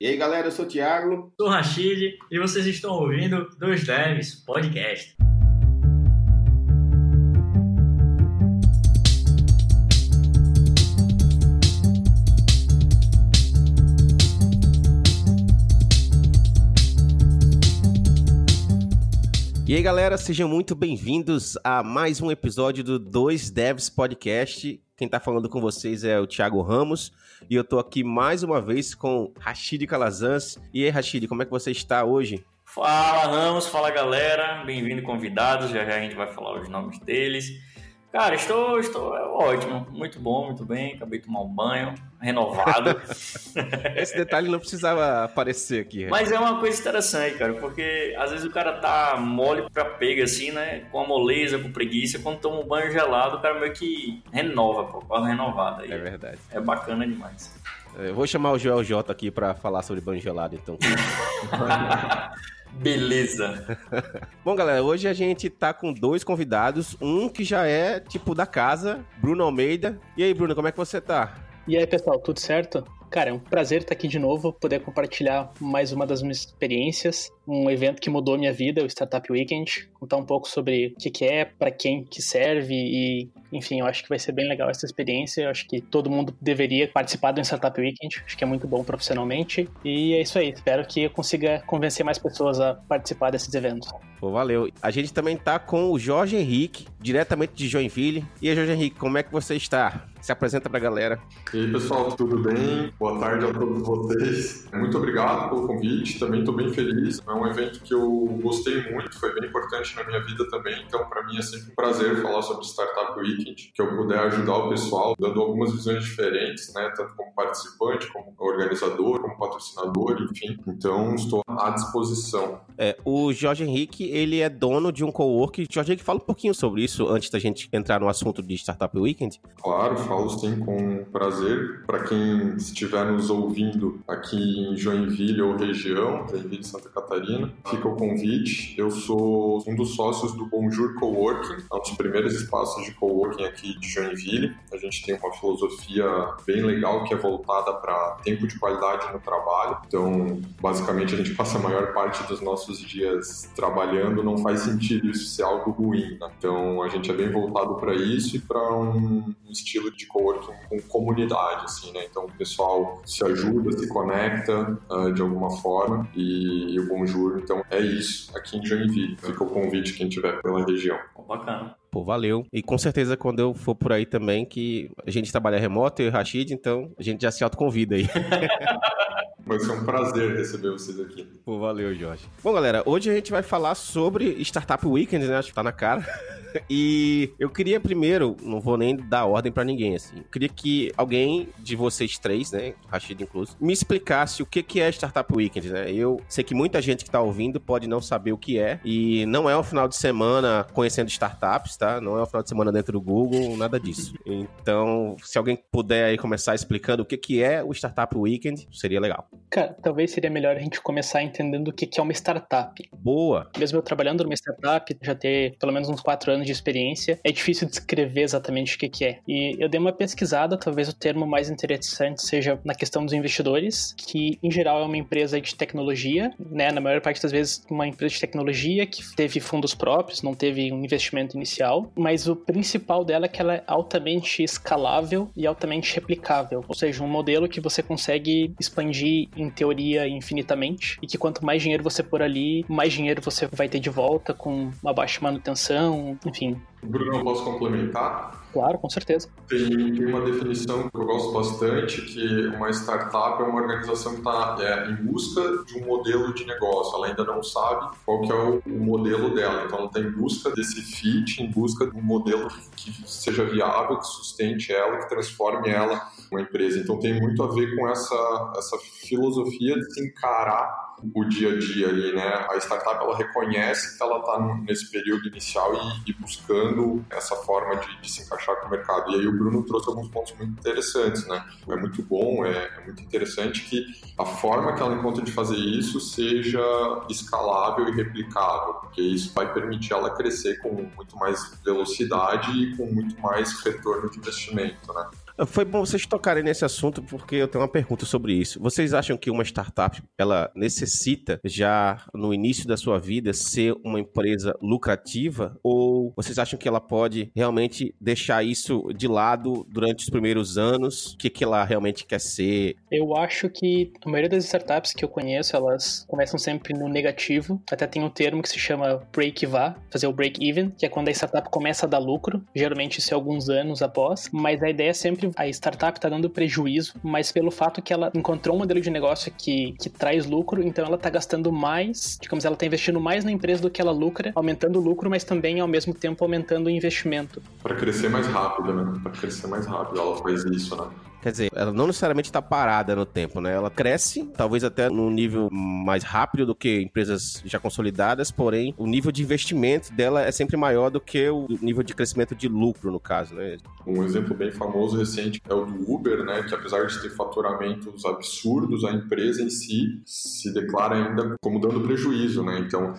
E aí, galera, eu sou o Thiago. Sou o Rachid e vocês estão ouvindo Dois Devs Podcast. E aí, galera, sejam muito bem-vindos a mais um episódio do Dois Devs Podcast. Quem está falando com vocês é o Thiago Ramos e eu estou aqui mais uma vez com Rashid Calazans. E aí, Rashid, como é que você está hoje? Fala, Ramos, fala galera, bem-vindo convidados, já já a gente vai falar os nomes deles. Cara, estou, estou é ótimo, muito bom, muito bem. Acabei de tomar um banho, renovado. Esse detalhe não precisava aparecer aqui. Né? Mas é uma coisa interessante, cara, porque às vezes o cara tá mole pra pega, assim, né? Com a moleza, com preguiça. Quando toma um banho gelado, o cara meio que renova, pô, quase renovada. É verdade. É bacana demais. Eu vou chamar o Joel J aqui para falar sobre banho gelado, então. Beleza. Bom, galera, hoje a gente tá com dois convidados. Um que já é, tipo, da casa, Bruno Almeida. E aí, Bruno, como é que você tá? E aí, pessoal, tudo certo? Cara, é um prazer estar aqui de novo, poder compartilhar mais uma das minhas experiências, um evento que mudou minha vida, o Startup Weekend, contar um pouco sobre o que, que é, para quem que serve e, enfim, eu acho que vai ser bem legal essa experiência. Eu acho que todo mundo deveria participar do Startup Weekend, acho que é muito bom profissionalmente. E é isso aí, espero que eu consiga convencer mais pessoas a participar desses eventos. Pô, valeu. A gente também tá com o Jorge Henrique, diretamente de Joinville. E aí, Jorge Henrique, como é que você está? Se apresenta pra galera. E aí, pessoal, tudo bem? Boa tarde a todos vocês. Muito obrigado pelo convite, também estou bem feliz. É um evento que eu gostei muito, foi bem importante na minha vida também, então para mim é sempre um prazer falar sobre Startup Weekend, que eu puder ajudar o pessoal, dando algumas visões diferentes, né, tanto como participante, como organizador, como patrocinador, enfim. Então estou à disposição. É, o Jorge Henrique, ele é dono de um co-work. Jorge Henrique, fala um pouquinho sobre isso antes da gente entrar no assunto de Startup Weekend. Claro, falo sim com prazer. Para quem estiver nos ouvindo aqui em Joinville ou região, Joinville, Santa Catarina, fica o convite. Eu sou um dos sócios do Bonjour Coworking, é um dos primeiros espaços de coworking aqui de Joinville. A gente tem uma filosofia bem legal que é voltada para tempo de qualidade no trabalho. Então, basicamente, a gente passa a maior parte dos nossos dias trabalhando, não faz sentido isso ser algo ruim. Né? Então, a gente é bem voltado para isso e para um estilo de coworking com comunidade, assim, né? Então, o pessoal se ajuda, se conecta uh, de alguma forma e o Bonjour, então é isso aqui em Joinville. Fica o convite quem estiver pela região. Bacana. Pô, valeu. E com certeza quando eu for por aí também, que a gente trabalha remoto, eu e o Rashid, então a gente já se autoconvida aí. Vai ser um prazer receber vocês aqui. Pô, valeu, Jorge. Bom, galera, hoje a gente vai falar sobre Startup Weekend, né? Acho que tá na cara. E eu queria primeiro, não vou nem dar ordem para ninguém, assim. Eu queria que alguém de vocês três, né, Rashid incluso, me explicasse o que que é Startup Weekend, né? Eu sei que muita gente que tá ouvindo pode não saber o que é e não é um final de semana conhecendo startups, tá? Não é um final de semana dentro do Google, nada disso. Então, se alguém puder aí começar explicando o que que é o Startup Weekend, seria legal. Cara, talvez seria melhor a gente começar entendendo o que é uma startup. Boa. Mesmo eu trabalhando numa startup, já ter pelo menos uns quatro anos de experiência, é difícil descrever exatamente o que, que é. E eu dei uma pesquisada, talvez o termo mais interessante seja na questão dos investidores, que em geral é uma empresa de tecnologia, né? Na maior parte das vezes, uma empresa de tecnologia que teve fundos próprios, não teve um investimento inicial, mas o principal dela é que ela é altamente escalável e altamente replicável, ou seja, um modelo que você consegue expandir em teoria infinitamente e que quanto mais dinheiro você pôr ali, mais dinheiro você vai ter de volta com uma baixa manutenção, enfim. Bruno, eu posso complementar? Claro, com certeza. Tem, uma definição que eu gosto bastante, que uma startup é uma organização que está é, em busca de um modelo de negócio. Ela ainda não sabe qual que é o, o modelo dela. Então, ela está em busca desse fit, em busca de um modelo que, que seja viável, que sustente ela, que transforme ela uma empresa. Então, tem muito a ver com essa, essa filosofia de se encarar o dia a dia ali, né? A startup ela reconhece que ela está nesse período inicial e, e buscando essa forma de, de, se encaixar com o mercado. E aí o Bruno trouxe alguns pontos muito interessantes, né? É muito bom, é, é muito interessante que a forma que ela encontra de fazer isso seja escalável e replicável, porque isso vai permitir ela crescer com muito mais velocidade e com muito mais retorno de investimento, né? Foi bom vocês tocarem nesse assunto porque eu tenho uma pergunta sobre isso. Vocês acham que uma startup ela necessita já no início da sua vida ser uma empresa lucrativa ou vocês acham que ela pode realmente deixar isso de lado durante os primeiros anos? O que, que ela realmente quer ser? Eu acho que a maioria das startups que eu conheço elas começam sempre no negativo. Até tem um termo que se chama break-even, fazer o break-even, que é quando a startup começa a dar lucro. Geralmente isso é alguns anos após, mas a ideia é sempre a startup está dando prejuízo, mas pelo fato que ela encontrou um modelo de negócio que, que traz lucro, então ela está gastando mais, digamos, ela está investindo mais na empresa do que ela lucra, aumentando o lucro, mas também ao mesmo tempo aumentando o investimento. Para crescer mais rápido, né? Para crescer mais rápido, ela faz isso, né? Quer dizer, ela não necessariamente está parada no tempo, né? Ela cresce, talvez até num nível mais rápido do que empresas já consolidadas, porém o nível de investimento dela é sempre maior do que o nível de crescimento de lucro, no caso, né? Um exemplo bem famoso recente é o do Uber, né? Que apesar de ter faturamentos absurdos, a empresa em si se declara ainda como dando prejuízo, né? Então,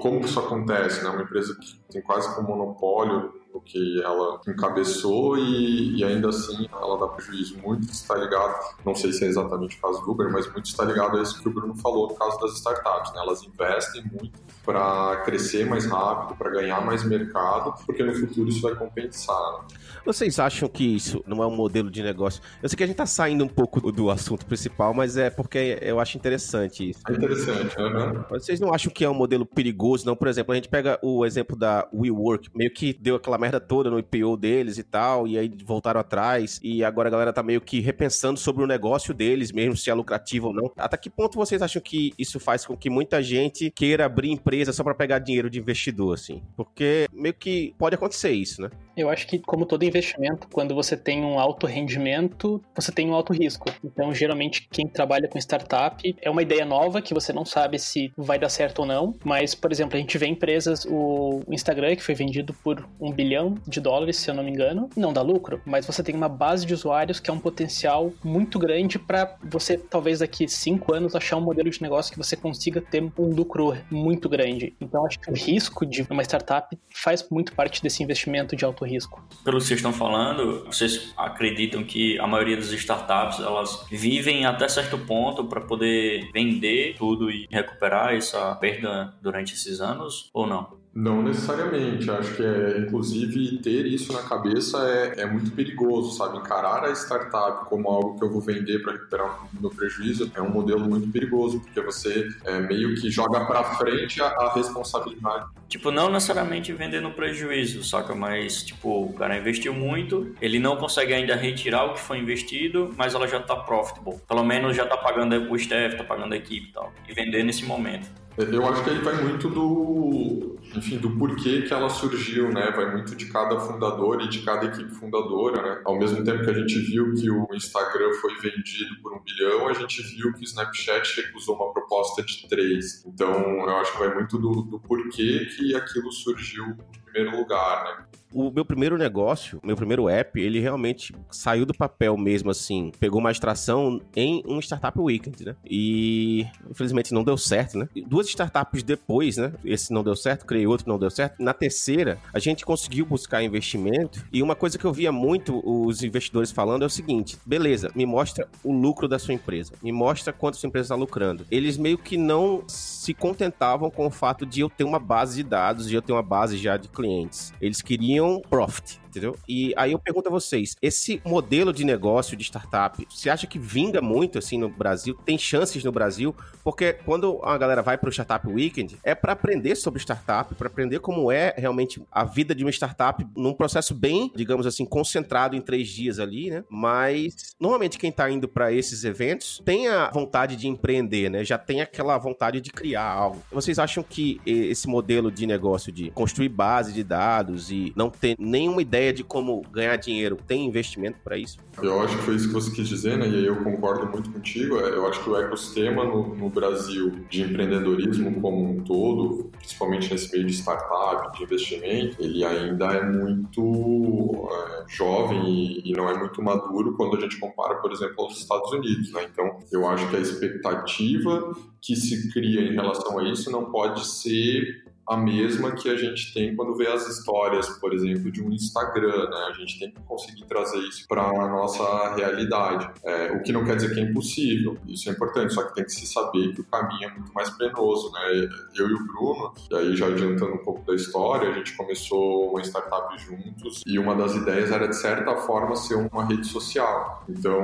como que isso acontece, né? Uma empresa que tem quase como monopólio o que ela encabeçou e, e, ainda assim ela dá prejuízo. Muito está ligado, não sei se é exatamente o caso do Uber, mas muito está ligado a isso que o Bruno falou no caso das startups. Né? Elas investem muito para crescer mais rápido, para ganhar mais mercado, porque no futuro isso vai compensar. Né? Vocês acham que isso não é um modelo de negócio? Eu sei que a gente está saindo um pouco do assunto principal, mas é porque eu acho interessante isso. É interessante, né? Vocês não acham que é um modelo perigoso, não? Por exemplo, a gente pega o exemplo da WeWork, meio que deu aquela merda toda no IPO deles e tal, e aí voltaram atrás, e agora a galera tá meio que repensando sobre o negócio deles mesmo, se é lucrativo ou não. Até que ponto vocês acham que isso faz com que muita gente queira abrir empresa só para pegar dinheiro de investidor, assim? Porque meio que pode acontecer isso, né? Eu acho que, como todo investimento, quando você tem um alto rendimento, você tem um alto risco. Então, geralmente, quem trabalha com startup é uma ideia nova que você não sabe se vai dar certo ou não. Mas, por exemplo, a gente vê empresas, o Instagram, que foi vendido por um bilhão de dólares, se eu não me engano, não dá lucro, mas você tem uma base de usuários que é um potencial muito grande para você, talvez daqui cinco anos, achar um modelo de negócio que você consiga ter um lucro muito grande. Então, acho que o risco de uma startup faz muito parte desse investimento de alto risco. Pelo que vocês estão falando, vocês acreditam que a maioria das startups elas vivem até certo ponto para poder vender tudo e recuperar essa perda durante esses anos ou não? Não necessariamente. Acho que, é, inclusive, ter isso na cabeça é, é muito perigoso, sabe? Encarar a startup como algo que eu vou vender para recuperar o meu prejuízo é um modelo muito perigoso, porque você é, meio que joga para frente a, a, responsabilidade. Tipo, não necessariamente vender no prejuízo, saca? Mas, tipo, o cara investiu muito, ele não consegue ainda retirar o que foi investido, mas ela já tá profitable. Pelo menos já tá pagando o staff, tá pagando a equipe e tal. E vender nesse momento. Eu acho que ele vai muito do, enfim, do porquê que ela surgiu, né? Vai muito de cada fundador e de cada equipe fundadora, né? Ao mesmo tempo que a gente viu que o Instagram foi vendido por um bilhão, a gente viu que o Snapchat recusou uma proposta de três. Então, eu acho que vai muito do, do porquê que aquilo surgiu em primeiro lugar, né? O meu primeiro negócio, meu primeiro app, ele realmente saiu do papel mesmo, assim. Pegou mais tração em um Startup Weekend, né? E infelizmente não deu certo, né? Duas startups depois, né? Esse não deu certo, criei outro não deu certo. Na terceira, a gente conseguiu buscar investimento. E uma coisa que eu via muito os investidores falando é o seguinte: beleza, me mostra o lucro da sua empresa, me mostra quanto sua empresa está lucrando. Eles meio que não se contentavam com o fato de eu ter uma base de dados, de eu ter uma base já de clientes. Eles queriam profit entendeu? E aí eu pergunto a vocês, esse modelo de negócio de startup, você acha que vinga muito assim no Brasil? Tem chances no Brasil? Porque quando a galera vai para o Startup Weekend, é para aprender sobre startup, para aprender como é realmente a vida de uma startup num processo bem, digamos assim, concentrado em três dias ali, né? Mas normalmente quem está indo para esses eventos tem a vontade de empreender, né? Já tem aquela vontade de criar algo. Vocês acham que esse modelo de negócio de construir base de dados e não ter nenhuma ideia ideia de como ganhar dinheiro, tem investimento para isso? Eu acho que foi isso que você quis dizer, né? E aí eu concordo muito contigo. É, eu acho que o ecossistema no, no Brasil de empreendedorismo como um todo, principalmente nesse meio de startup, de investimento, ele ainda é muito é, jovem e, e, não é muito maduro quando a gente compara, por exemplo, aos Estados Unidos, né? Então, eu acho que a expectativa que se cria em relação a isso não pode ser a mesma que a gente tem quando vê as histórias, por exemplo, de um Instagram, né? A gente tem que conseguir trazer isso para a nossa realidade. É, o que não quer dizer que é impossível, isso é importante, só que tem que se saber que o caminho é muito mais penoso, né? Eu e o Bruno, e aí já adiantando um pouco da história, a gente começou uma startup juntos e uma das ideias era, de certa forma, ser uma rede social. Então,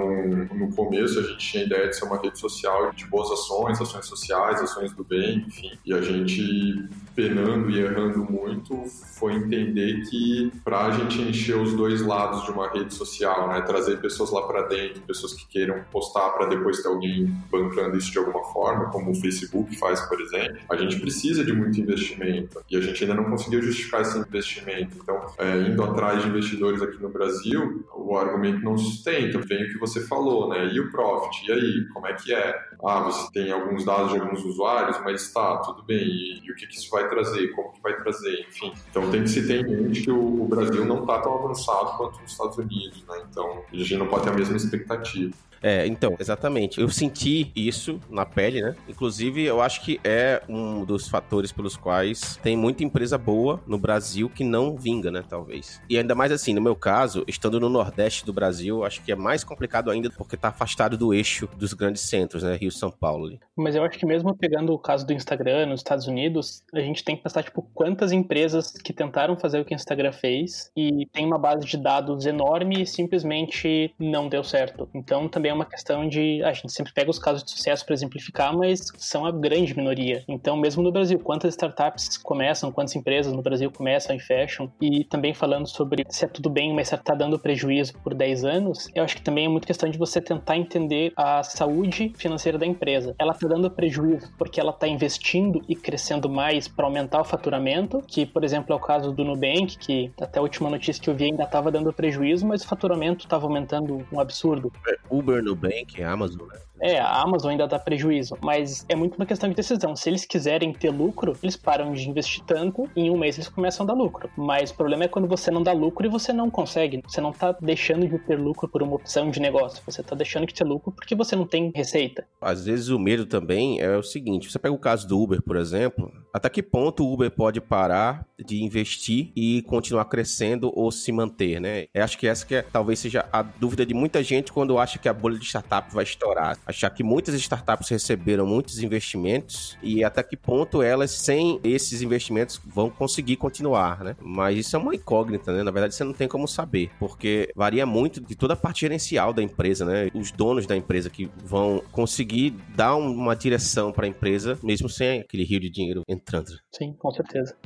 no começo, a gente tinha a ideia de ser uma rede social de boas ações, ações sociais, ações do bem, enfim, e a gente penando e errando muito foi entender que para a gente encher os dois lados de uma rede social, né, trazer pessoas lá para dentro, pessoas que queiram postar para depois ter alguém bancando isso de alguma forma, como o Facebook faz, por exemplo, a gente precisa de muito investimento e a gente ainda não conseguiu justificar esse investimento. Então, é, indo atrás de investidores aqui no Brasil, o argumento não sustenta. Vem o que você falou, né? E o profit? E aí, como é que é? Ah, você tem alguns dados de alguns usuários, mas tá, tudo bem. E, e o que, que isso vai trazer? Como que vai trazer? Enfim. Então tem que se ter em mente que o, o Brasil não está tão avançado quanto os Estados Unidos, né? Então a gente não pode ter a mesma expectativa. É, então, exatamente. Eu senti isso na pele, né? Inclusive, eu acho que é um dos fatores pelos quais tem muita empresa boa no Brasil que não vinga, né? Talvez. E ainda mais assim, no meu caso, estando no Nordeste do Brasil, acho que é mais complicado ainda porque tá afastado do eixo dos grandes centros, né? Rio São Paulo. Mas eu acho que mesmo pegando o caso do Instagram nos Estados Unidos, a gente tem que pensar, tipo, quantas empresas que tentaram fazer o que o Instagram fez e tem uma base de dados enorme e simplesmente não deu certo. Então também é uma questão de. A gente sempre pega os casos de sucesso para exemplificar, mas são a grande minoria. Então, mesmo no Brasil, quantas startups começam, quantas empresas no Brasil começam e fecham? E também falando sobre se é tudo bem, mas se está dando prejuízo por 10 anos, eu acho que também é muito questão de você tentar entender a saúde financeira da empresa. Ela está dando prejuízo porque ela está investindo e crescendo mais para aumentar o faturamento, que, por exemplo, é o caso do Nubank, que até a última notícia que eu vi ainda estava dando prejuízo, mas o faturamento estava aumentando um absurdo. É, Uber Uber, Nubank, Amazon, né? É, a Amazon ainda dá prejuízo, mas é muito uma questão de decisão. Se eles quiserem ter lucro, eles param de investir tanto, e em um mês eles começam a dar lucro. Mas o problema é quando você não dá lucro e você não consegue. Você não tá deixando de ter lucro por uma opção de negócio, você tá deixando de ter lucro porque você não tem receita. Às vezes o medo também é o seguinte: você pega o caso do Uber, por exemplo, até que ponto o Uber pode parar de investir e continuar crescendo ou se manter, né? Eu acho que essa que é, talvez seja a dúvida de muita gente quando acha que a bolha de startup vai estourar achar que muitas startups receberam muitos investimentos e até que ponto elas, sem esses investimentos, vão conseguir continuar, né? Mas isso é uma incógnita, né? Na verdade, você não tem como saber, porque varia muito de toda a parte gerencial da empresa, né? Os donos da empresa que vão conseguir dar uma direção para a empresa, mesmo sem aquele rio de dinheiro entrando. Sim, com certeza.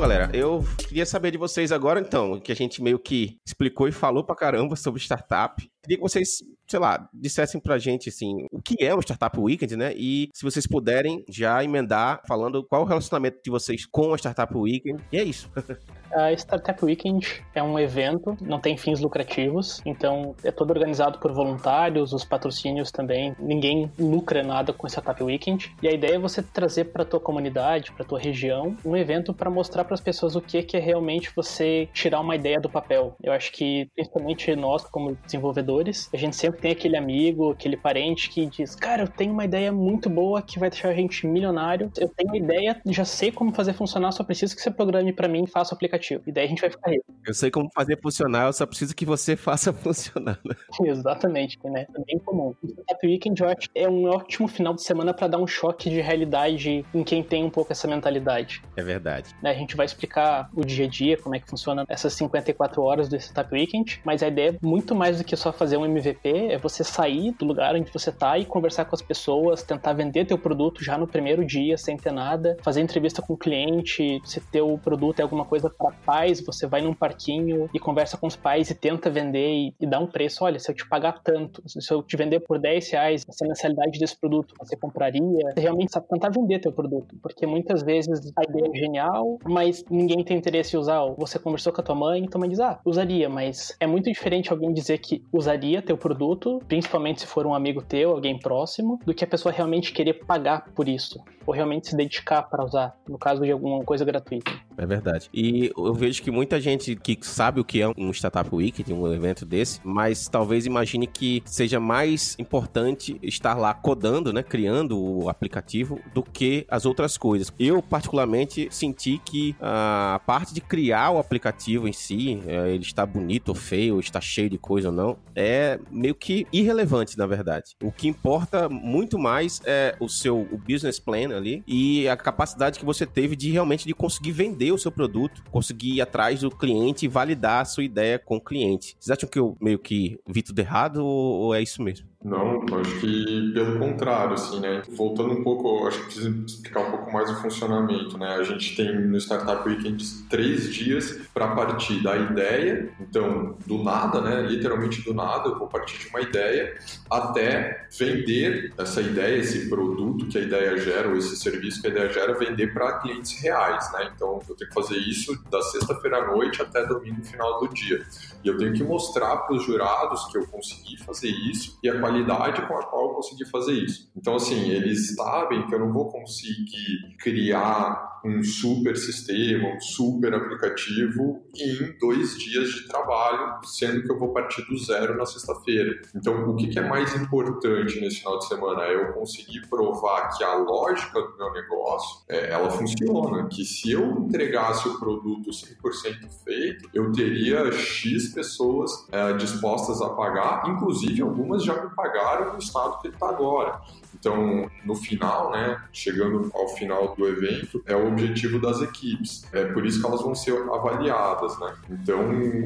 Galera, eu queria saber de vocês agora, então, que a gente meio que explicou e falou pra caramba sobre startup. Queria que vocês, sei lá, dissessem pra gente, assim, o que é o Startup Weekend, né? E se vocês puderem já emendar falando qual o relacionamento de vocês com a Startup Weekend. E é isso. A Startup Weekend é um evento, não tem fins lucrativos, então é todo organizado por voluntários, os patrocínios também. Ninguém lucra nada com a Startup Weekend. E a ideia é você trazer para tua comunidade, para tua região, um evento para mostrar para as pessoas o que é realmente você tirar uma ideia do papel. Eu acho que principalmente nós como desenvolvedores, a gente sempre tem aquele amigo, aquele parente que diz: "Cara, eu tenho uma ideia muito boa que vai deixar a gente milionário. Eu tenho uma ideia, já sei como fazer funcionar, só preciso que você programe para mim e faça o aplicativo. E daí a gente vai ficar rico. Eu sei como fazer funcionar, eu só preciso que você faça funcionar. Né? Exatamente, né? É bem comum. O Weekend, eu acho, é um ótimo final de semana para dar um choque de realidade em quem tem um pouco essa mentalidade. É verdade. Né, a gente vai explicar o dia a dia, como é que funciona essas 54 horas do Startup Weekend, mas a ideia é muito mais do que só fazer um MVP, é você sair do lugar onde você tá e conversar com as pessoas, tentar vender teu produto já no primeiro dia, sem ter nada, fazer entrevista com o cliente, se teu produto é alguma coisa para pais, você vai num parquinho e conversa com os pais e tenta vender e, e dá um preço. Olha, se eu te pagar tanto, se eu te vender por 10 reais essa mensalidade desse produto, você compraria? Você realmente sabe tentar vender teu produto, porque muitas vezes a ideia é genial, mas ninguém tem interesse em usar. Você conversou com a tua mãe e tua mãe diz, ah, usaria, mas é muito diferente alguém dizer que usaria teu produto, principalmente se for um amigo teu, alguém próximo, do que a pessoa realmente querer pagar por isso, ou realmente se dedicar para usar, no caso de alguma coisa gratuita. É verdade. E eu vejo que muita gente que sabe o que é um Startup Week, um evento desse, mas talvez imagine que seja mais importante estar lá codando, né, criando o aplicativo, do que as outras coisas. Eu, particularmente, senti que a parte de criar o aplicativo em si, é, ele está bonito ou feio, está cheio de coisa ou não, é meio que irrelevante, na verdade. O que importa muito mais é o seu o business plan ali e a capacidade que você teve de realmente de conseguir vender o seu produto, conseguir ir atrás do cliente e validar a sua ideia com o cliente. Vocês acham que eu meio que vi tudo errado ou é isso mesmo? Não, acho que pelo contrário, assim, né? Voltando um pouco, acho que preciso explicar um pouco mais o funcionamento, né? A gente tem no Startup Weekend três dias para partir da ideia, então, do nada, né? Literalmente do nada, eu vou partir de uma ideia até vender essa ideia, esse produto que a ideia gera, ou esse serviço que a ideia gera, vender para clientes reais, né? Então, eu tenho que fazer isso da sexta-feira à noite até domingo final do dia. E eu tenho que mostrar para os jurados que eu consegui fazer isso e a qualidade com a qual eu consegui fazer isso. Então, assim, eles sabem que eu não vou conseguir criar um super sistema, um super aplicativo em dois dias de trabalho, sendo que eu vou partir do zero na sexta-feira. Então, o que é mais importante nesse final de semana? É eu conseguir provar que a lógica do meu negócio, é, ela funciona, que se eu entregasse o produto 100% feito, eu teria X pessoas é, dispostas a pagar, inclusive algumas já me pagaram no estado que ele está agora. Então, no final, né, chegando ao final do evento, é o objetivo das equipes. É por isso que elas vão ser avaliadas, né? Então,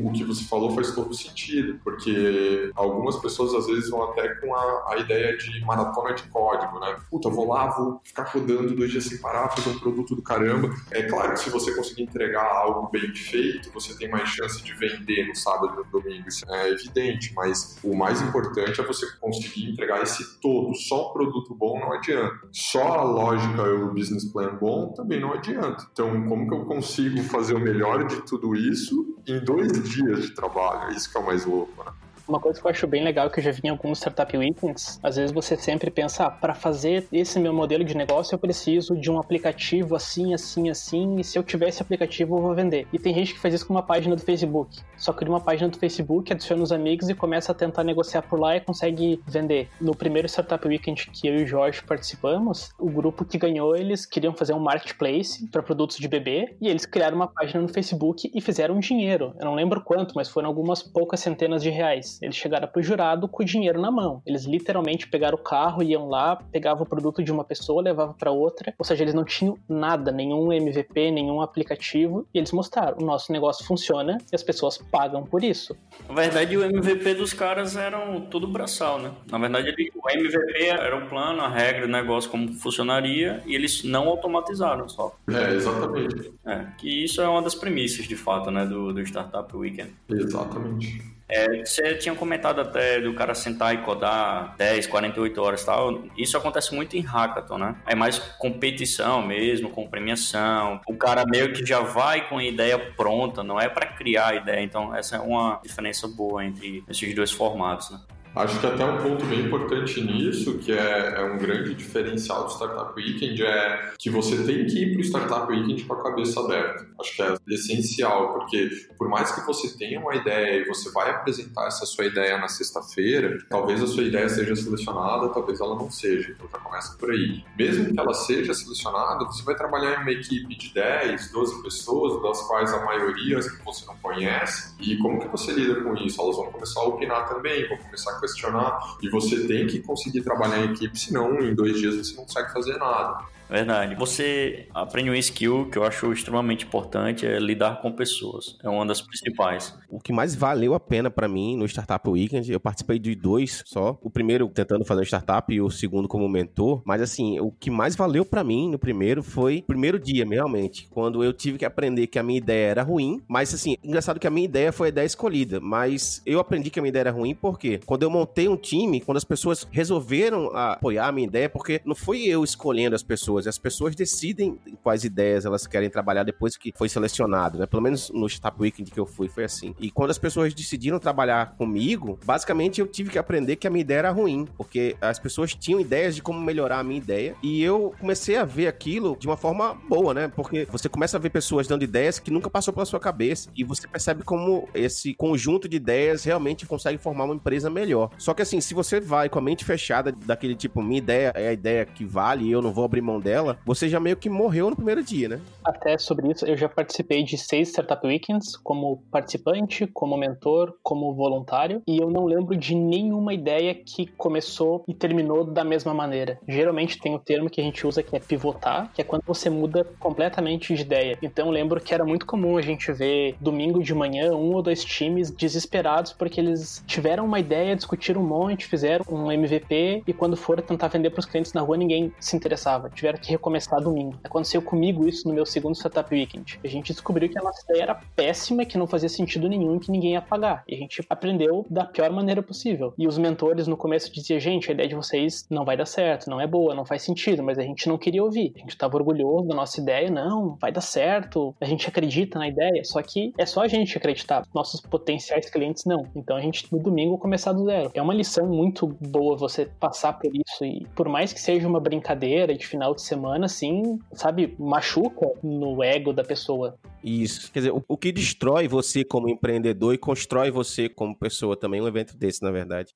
o que você falou faz todo sentido, porque algumas pessoas às vezes vão até com a, a ideia de maratona de código, né? Puta, vou lá, vou ficar rodando dois dias sem parar, fazer um produto do caramba. É claro que se você conseguir entregar algo bem feito, você tem mais chance de vender no sábado e no domingo, isso é evidente, mas o mais importante é você conseguir entregar esse todo, só o produto bom não adianta. Só a lógica e o business plan bom também adianta. Então, como que eu consigo fazer o melhor de tudo isso em dois dias de trabalho? Isso que é o mais louco, né? Uma coisa que eu acho bem legal que eu já vi em alguns startup weekends, às vezes você sempre pensa, ah, para fazer esse meu modelo de negócio eu preciso de um aplicativo assim, assim, assim, e se eu tiver esse aplicativo eu vou vender. E tem gente que faz isso com uma página do Facebook. Só cria uma página do Facebook, adiciona os amigos e começa a tentar negociar por lá e consegue vender. No primeiro startup weekend que eu e o Jorge participamos, o grupo que ganhou, eles queriam fazer um marketplace para produtos de bebê e eles criaram uma página no Facebook e fizeram dinheiro. Eu não lembro quanto, mas foram algumas poucas centenas de reais. Eles chegaram pro jurado com o dinheiro na mão. Eles literalmente pegaram o carro, iam lá, pegavam o produto de uma pessoa, levavam para outra. Ou seja, eles não tinham nada, nenhum MVP, nenhum aplicativo. E eles mostraram: o nosso negócio funciona e as pessoas pagam por isso. Na verdade, o MVP dos caras eram tudo braçal, né? Na verdade, o MVP era o plano, a regra do negócio, como funcionaria, e eles não automatizaram só. É, exatamente. É, que isso é uma das premissas, de fato, né, do, do Startup Weekend. Exatamente. É, você tinha comentado até do cara sentar e codar 10, 48 horas e tal. Isso acontece muito em hackathon, né? É mais competição mesmo, com premiação. O cara meio que já vai com a ideia pronta, não é para criar a ideia. Então, essa é uma diferença boa entre esses dois formatos, né? Acho que até um ponto bem importante nisso, que é, é, um grande diferencial do Startup Weekend, é que você tem que ir para o Startup Weekend com a cabeça aberta. Acho que é essencial, porque por mais que você tenha uma ideia e você vai apresentar essa sua ideia na sexta-feira, talvez a sua ideia seja selecionada, talvez ela não seja. Então já começa por aí. Mesmo que ela seja selecionada, você vai trabalhar em uma equipe de 10, 12 pessoas, das quais a maioria você não conhece. E como que você lida com isso? Elas vão começar a opinar também, vão começar a questionar e você tem que conseguir trabalhar em equipe, senão em dois dias você não consegue fazer nada. Verdade. Você aprende um skill que eu acho extremamente importante, é lidar com pessoas. É uma das principais. O que mais valeu a pena para mim no Startup Weekend, eu participei de dois só. O primeiro tentando fazer startup e o segundo como mentor. Mas assim, o que mais valeu para mim no primeiro foi primeiro dia, realmente. Quando eu tive que aprender que a minha ideia era ruim. Mas assim, engraçado que a minha ideia foi a ideia escolhida. Mas eu aprendi que a minha ideia era ruim porque quando eu montei um time, quando as pessoas resolveram apoiar a minha ideia, porque não fui eu escolhendo as pessoas pessoas. As pessoas decidem quais ideias elas querem trabalhar depois que foi selecionado, né? Pelo menos no Startup Weekend que eu fui, foi assim. E quando as pessoas decidiram trabalhar comigo, basicamente eu tive que aprender que a minha ideia era ruim, porque as pessoas tinham ideias de como melhorar a minha ideia e eu comecei a ver aquilo de uma forma boa, né? Porque você começa a ver pessoas dando ideias que nunca passou pela sua cabeça e você percebe como esse conjunto de ideias realmente consegue formar uma empresa melhor. Só que assim, se você vai com a mente fechada daquele tipo, minha ideia é a ideia que vale e eu não vou abrir mão dela, você já meio que morreu no primeiro dia, né? Até sobre isso, eu já participei de seis Startup Weekends como participante, como mentor, como voluntário, e eu não lembro de nenhuma ideia que começou e terminou da mesma maneira. Geralmente tem o termo que a gente usa que é pivotar, que é quando você muda completamente de ideia. Então eu lembro que era muito comum a gente ver domingo de manhã um ou dois times desesperados porque eles tiveram uma ideia, discutiram um monte, fizeram um MVP e quando foram tentar vender para os clientes na rua ninguém se interessava. Tiveram que recomeçar domingo. Aconteceu comigo isso no meu segundo Startup Weekend. A gente descobriu que a nossa ideia era péssima, que não fazia sentido nenhum que ninguém ia pagar. E a gente aprendeu da pior maneira possível. E os mentores no começo diziam, gente, a ideia de vocês não vai dar certo, não é boa, não faz sentido, mas a gente não queria ouvir. A gente estava orgulhoso da nossa ideia, não, vai dar certo, a gente acredita na ideia, só que é só a gente acreditar, nossos potenciais clientes não. Então a gente no domingo começar do zero. É uma lição muito boa você passar por isso e por mais que seja uma brincadeira de final de semana, assim, sabe, machuca no ego da pessoa. Isso. Quer dizer, o, o que destrói você como empreendedor e constrói você como pessoa também um evento desse, na verdade.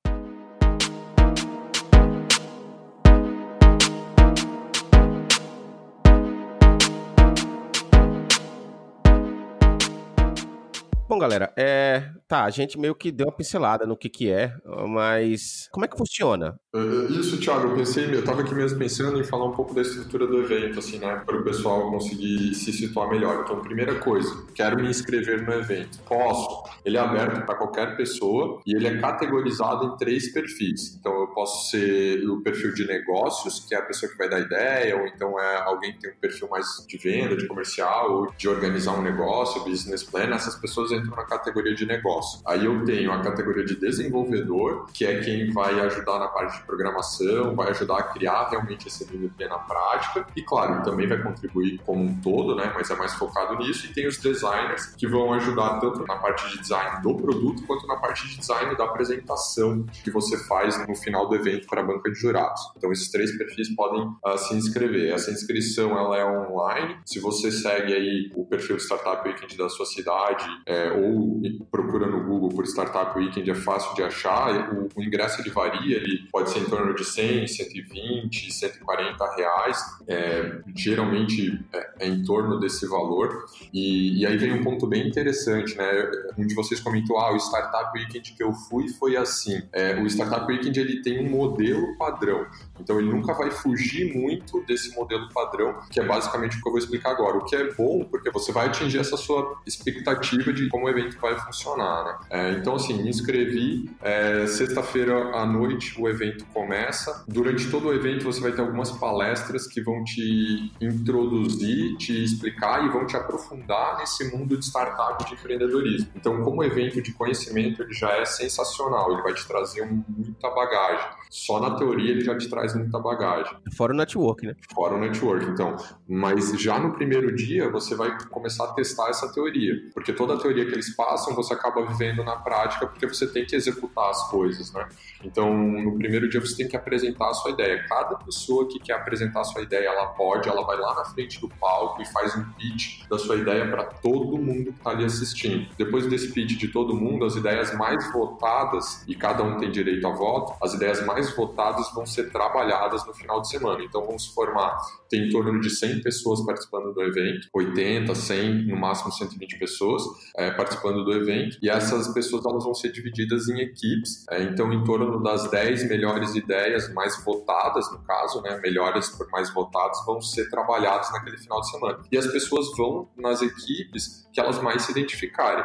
Bom, galera, é... tá, a gente meio que deu uma pincelada no que que é, mas como é que funciona? Isso, Thiago, eu pensei, eu tava aqui mesmo pensando em falar um pouco da estrutura do evento, assim, né, para o pessoal conseguir se situar melhor. Então, primeira coisa, quero me inscrever no evento. Posso? Ele é aberto para qualquer pessoa e ele é categorizado em três perfis. Então, eu posso ser o perfil de negócios, que é a pessoa que vai dar ideia, ou então é alguém que tem um perfil mais de venda, de comercial, ou de organizar um negócio, business plan. Essas pessoas entro na categoria de negócio. Aí eu tenho a categoria de desenvolvedor, que é quem vai ajudar na parte de programação, vai ajudar a criar realmente esse MVP na prática e, claro, também vai contribuir como um todo, né? Mas é mais focado nisso. E tem os designers que vão ajudar tanto na parte de design do produto quanto na parte de design da apresentação que você faz no final do evento para a banca de jurados. Então, esses três perfis podem uh, se inscrever. Essa inscrição ela é online. Se você segue aí o perfil de Startup Weekend da sua cidade, é, ou procura no Google por Startup Weekend, é fácil de achar. O, o, ingresso ele varia, ele pode ser em torno de 100, 120, 140 reais. É, geralmente é, é, em torno desse valor. E, e, aí vem um ponto bem interessante, né? Um de vocês comentou, ah, o Startup Weekend que eu fui foi assim. É, o Startup Weekend ele tem um modelo padrão. Então ele nunca vai fugir muito desse modelo padrão, que é basicamente o que eu vou explicar agora. O que é bom, porque você vai atingir essa sua expectativa de como o evento vai funcionar, né? É, então, assim, me inscrevi. É, Sexta-feira à noite o evento começa. Durante todo o evento você vai ter algumas palestras que vão te introduzir, te explicar e vão te aprofundar nesse mundo de startup de empreendedorismo. Então, como evento de conhecimento, ele já é sensacional. Ele vai te trazer muita bagagem. Só na teoria ele já te traz muita bagagem. Fora o network, né? Fora o network, então. Mas já no primeiro dia você vai começar a testar essa teoria, porque toda a teoria que eles passam você acaba vivendo na prática, porque você tem que executar as coisas, né? Então, no primeiro dia você tem que apresentar a sua ideia. Cada pessoa que quer apresentar a sua ideia, ela pode, ela vai lá na frente do palco e faz um pitch da sua ideia para todo mundo que está ali assistindo. Depois desse pitch de todo mundo, as ideias mais votadas, e cada um tem direito a voto, as ideias mais votadas vão ser trabalhadas no final de semana. Então, vamos formar, tem em torno de 100 pessoas participando do evento, 80, 100, no máximo 120 pessoas é, participando do evento, e essas pessoas elas vão ser divididas em equipes. É, então, em torno das 10 melhores ideias mais votadas, no caso, né, melhores por mais votadas, vão ser trabalhadas naquele final de semana. E as pessoas vão nas equipes que elas mais se identificarem.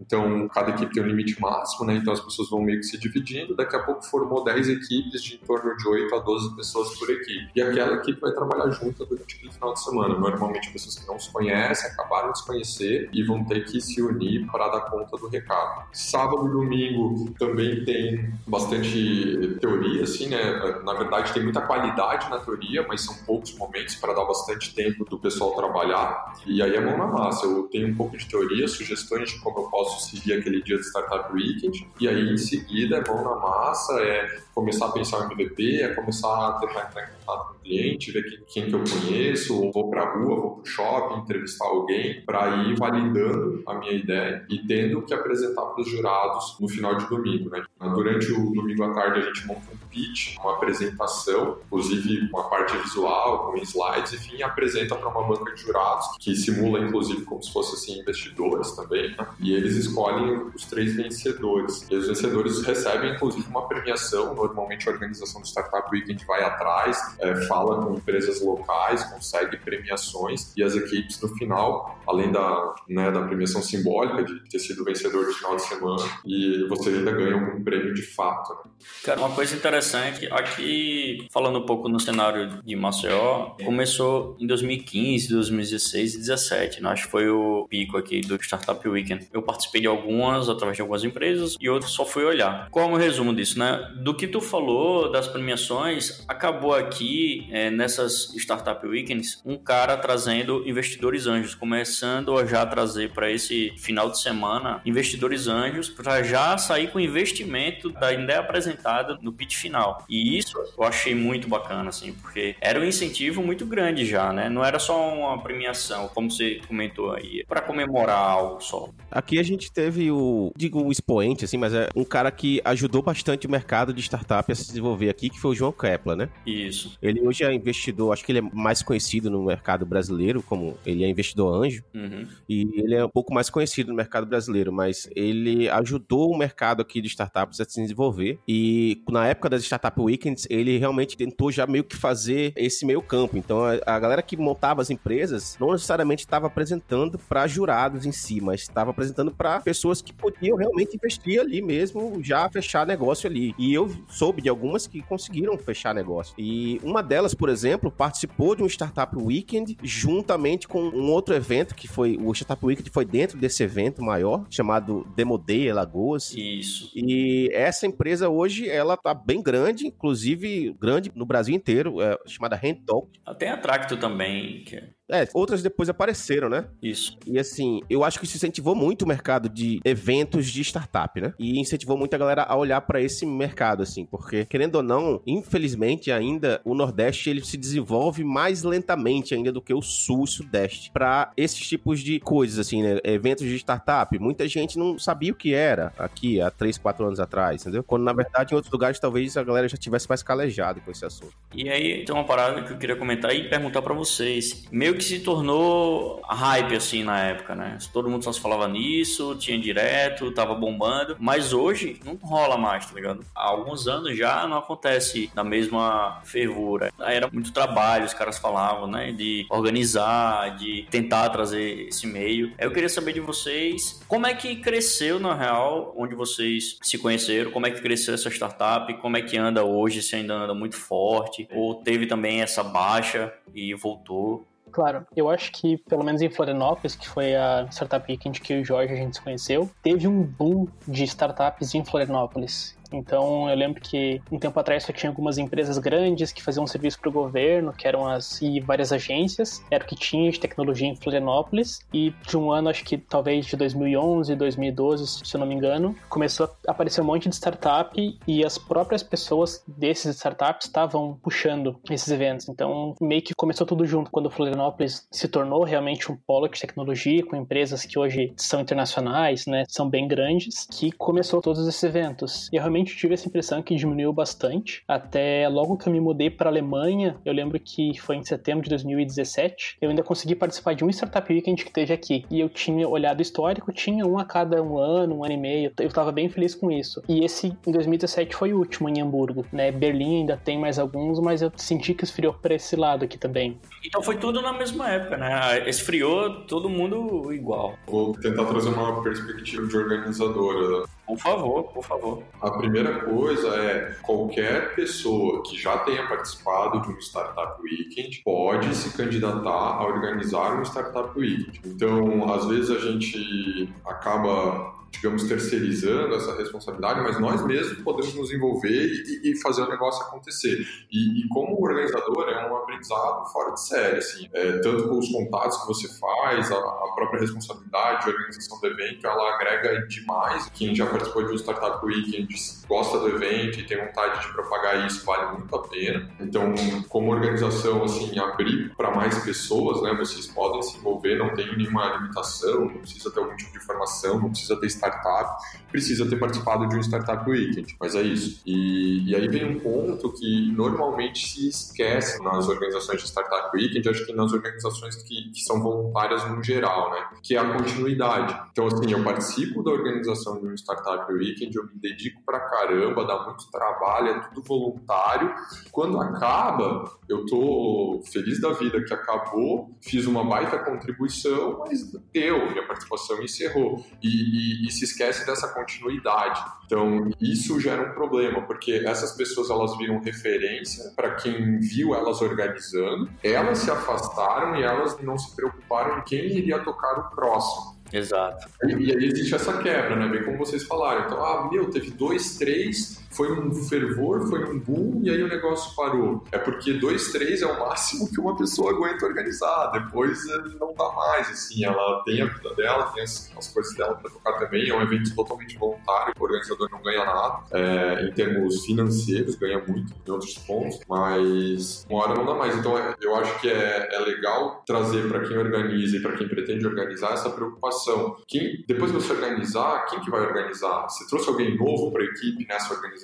Então, cada equipe tem um limite máximo, né? Então as pessoas vão meio que se dividindo. Daqui a pouco formou 10 equipes equipes de torno de 8 a 12 pessoas por equipe. E aquela equipe vai trabalhar junto durante aquele final de semana. Normalmente pessoas que não se conhecem, acabaram de se conhecer e vão ter que se unir para dar conta do recado. Sábado e domingo também tem bastante teoria, assim, né? Na verdade, tem muita qualidade na teoria, mas são poucos momentos para dar bastante tempo do pessoal trabalhar. E aí é mão na massa. Eu tenho um pouco de teoria, sugestões de como eu posso seguir aquele dia de Startup Weekend, e aí em seguida é mão na massa, é começar a pensar em MVP, é começar a tentar entrar em contato com o cliente, ver quem, que eu conheço, ou vou para a rua, vou para o shopping, entrevistar alguém, para ir validando a minha ideia e tendo que apresentar para os jurados no final de domingo. Né? Durante o domingo à tarde a gente monta um pitch, uma apresentação, inclusive uma parte visual, com slides, enfim, apresenta para uma banca de jurados, que simula inclusive como se fossem assim, investidores também, né? e eles escolhem os três vencedores. E os vencedores recebem inclusive uma premiação normalmente a organização do Startup Weekend vai atrás, é, fala com empresas locais, consegue premiações e as equipes no final, além da, né, da premiação simbólica de ter sido vencedor do final de semana, e você ainda ganha algum prêmio de fato. Né? Cara, uma coisa interessante, aqui falando um pouco no cenário de Maceió, começou em 2015, 2016 e 2017, né? acho que foi o pico aqui do Startup Weekend. Eu participei de algumas através de algumas empresas e outras só fui olhar. Qual é o resumo disso, né? Do que tu falou das premiações, acabou aqui é, nessas Startup Weekends um cara trazendo investidores anjos, começando a já trazer para esse final de semana investidores anjos para já sair com investimento da ideia apresentada no pitch final. E isso eu achei muito bacana, assim, porque era um incentivo muito grande já, né? Não era só uma premiação, como você comentou aí, para comemorar algo só. Aqui a gente teve o, digo, um expoente, assim, mas é um cara que ajudou bastante o mercado de startup a se desenvolver aqui, que foi o João Kepler, né? Isso. Ele hoje é investidor, acho que ele é mais conhecido no mercado brasileiro, como ele é investidor anjo, uhum. e ele é um pouco mais conhecido no mercado brasileiro, mas ele ajudou o mercado aqui de startups a se desenvolver, e na época das Startup Weekends, ele realmente tentou já meio que fazer esse meio campo, então a, a galera que montava as empresas não necessariamente estava apresentando para jurados em si, mas estava apresentando para pessoas que podiam realmente investir ali mesmo, já fechar negócio ali. E eu soube de algumas que conseguiram fechar negócio. E uma delas, por exemplo, participou de um Startup Weekend juntamente com um outro evento que foi o Startup Weekend foi dentro desse evento maior chamado Demo Day Alagoas. Isso. E essa empresa hoje ela tá bem grande, inclusive grande no Brasil inteiro, é, chamada Handtalk. Tem a Tracto também, que é outras depois apareceram, né? Isso. E assim, eu acho que isso incentivou muito o mercado de eventos de startup, né? E incentivou muito a galera a olhar para esse mercado, assim, porque, querendo ou não, infelizmente ainda o Nordeste ele se desenvolve mais lentamente ainda do que o Sul e Sudeste para esses tipos de coisas, assim, né? Eventos de startup. Muita gente não sabia o que era aqui há 3, 4 anos atrás, entendeu? Quando na verdade em outros lugares talvez a galera já tivesse mais calejado com esse assunto. E aí tem uma parada que eu queria comentar e perguntar para vocês. Meio meio que se tornou hype, assim, na época, né? Todo mundo só se falava nisso, tinha direto, tava bombando. Mas hoje não rola mais, tá ligado? Há alguns anos já não acontece da mesma fervura. Era muito trabalho, os caras falavam, né? De organizar, de tentar trazer esse meio. Eu queria saber de vocês como é que cresceu, na real, onde vocês se conheceram, como é que cresceu essa startup, como é que anda hoje, se ainda anda muito forte, ou teve também essa baixa e voltou. Claro, eu acho que, pelo menos em Florianópolis, que foi a startup weekend que o Jorge a gente se conheceu, teve um boom de startups em Florianópolis. Então eu lembro que um tempo atrás só tinha algumas empresas grandes que faziam serviço para o governo, que eram as e várias agências, era o que tinha de tecnologia em Florianópolis. E de um ano, acho que talvez de 2011, 2012, se eu não me engano, começou a aparecer um monte de startup e as próprias pessoas desses startups estavam puxando esses eventos. Então meio que começou tudo junto quando Florianópolis se tornou realmente um polo de tecnologia com empresas que hoje são internacionais, né, são bem grandes, que começou todos esses eventos. E eu realmente realmente tive essa impressão que diminuiu bastante. Até logo que eu me mudei para a Alemanha, eu lembro que foi em setembro de 2017, eu ainda consegui participar de um Startup Weekend que teve aqui. E eu tinha olhado o histórico, tinha um a cada um ano, um ano e meio. Eu estava bem feliz com isso. E esse em 2017 foi o último em Hamburgo, né? Berlim ainda tem mais alguns, mas eu senti que esfriou para esse lado aqui também. Então foi tudo na mesma época, né? Esfriou todo mundo igual. Vou tentar trazer uma perspectiva de organizadora Por favor, por favor. A primeira coisa é qualquer pessoa que já tenha participado de um Startup Weekend pode se candidatar a organizar um Startup Weekend. Então, às vezes a gente acaba digamos, terceirizando essa responsabilidade, mas nós mesmos podemos nos envolver e, e fazer o negócio acontecer. E, e, como organizador, é um aprendizado fora de série, assim, é, tanto com os contatos que você faz, a, a, própria responsabilidade de organização do evento, ela agrega demais. Quem já participou de um Startup Weekend gosta do evento e tem vontade de propagar isso, vale muito a pena. Então, como organização, assim, abrir para mais pessoas, né, vocês podem se envolver, não tem nenhuma limitação, não precisa ter algum tipo de formação, não precisa ter startup, precisa ter participado de um Startup Weekend, mas é isso. E, e aí vem um ponto que normalmente se esquece nas organizações de Startup Weekend, acho que nas organizações que, que são voluntárias no geral, né? Que é a continuidade. Então, assim, eu participo da organização de um Startup Weekend, eu me dedico pra caramba, dá muito trabalho, é tudo voluntário. Quando acaba, eu tô feliz da vida que acabou, fiz uma baita contribuição, mas deu, minha participação encerrou. E, e, e se esquece dessa continuidade. Então, isso gera um problema, porque essas pessoas elas viram referência para quem viu elas organizando, elas se afastaram e elas não se preocuparam em quem iria tocar o próximo. Exato. E, e aí existe essa quebra, né? Bem como vocês falaram. Então, ah, meu, teve dois, três foi um fervor, foi um boom e aí o negócio parou. É porque dois, três é o máximo que uma pessoa aguenta organizar. Depois eh, não dá mais, assim. Ela tem a vida dela, tem as, as coisas dela para tocar também. É um evento totalmente voluntário, o organizador não ganha nada. É, em termos financeiros, ganha muito em outros pontos, mas uma hora não dá mais. Então é, eu acho que é, é legal trazer para quem organiza e para quem pretende organizar essa preocupação. Quem, depois de você organizar, quem que vai organizar? Você trouxe alguém novo para a equipe nessa organização?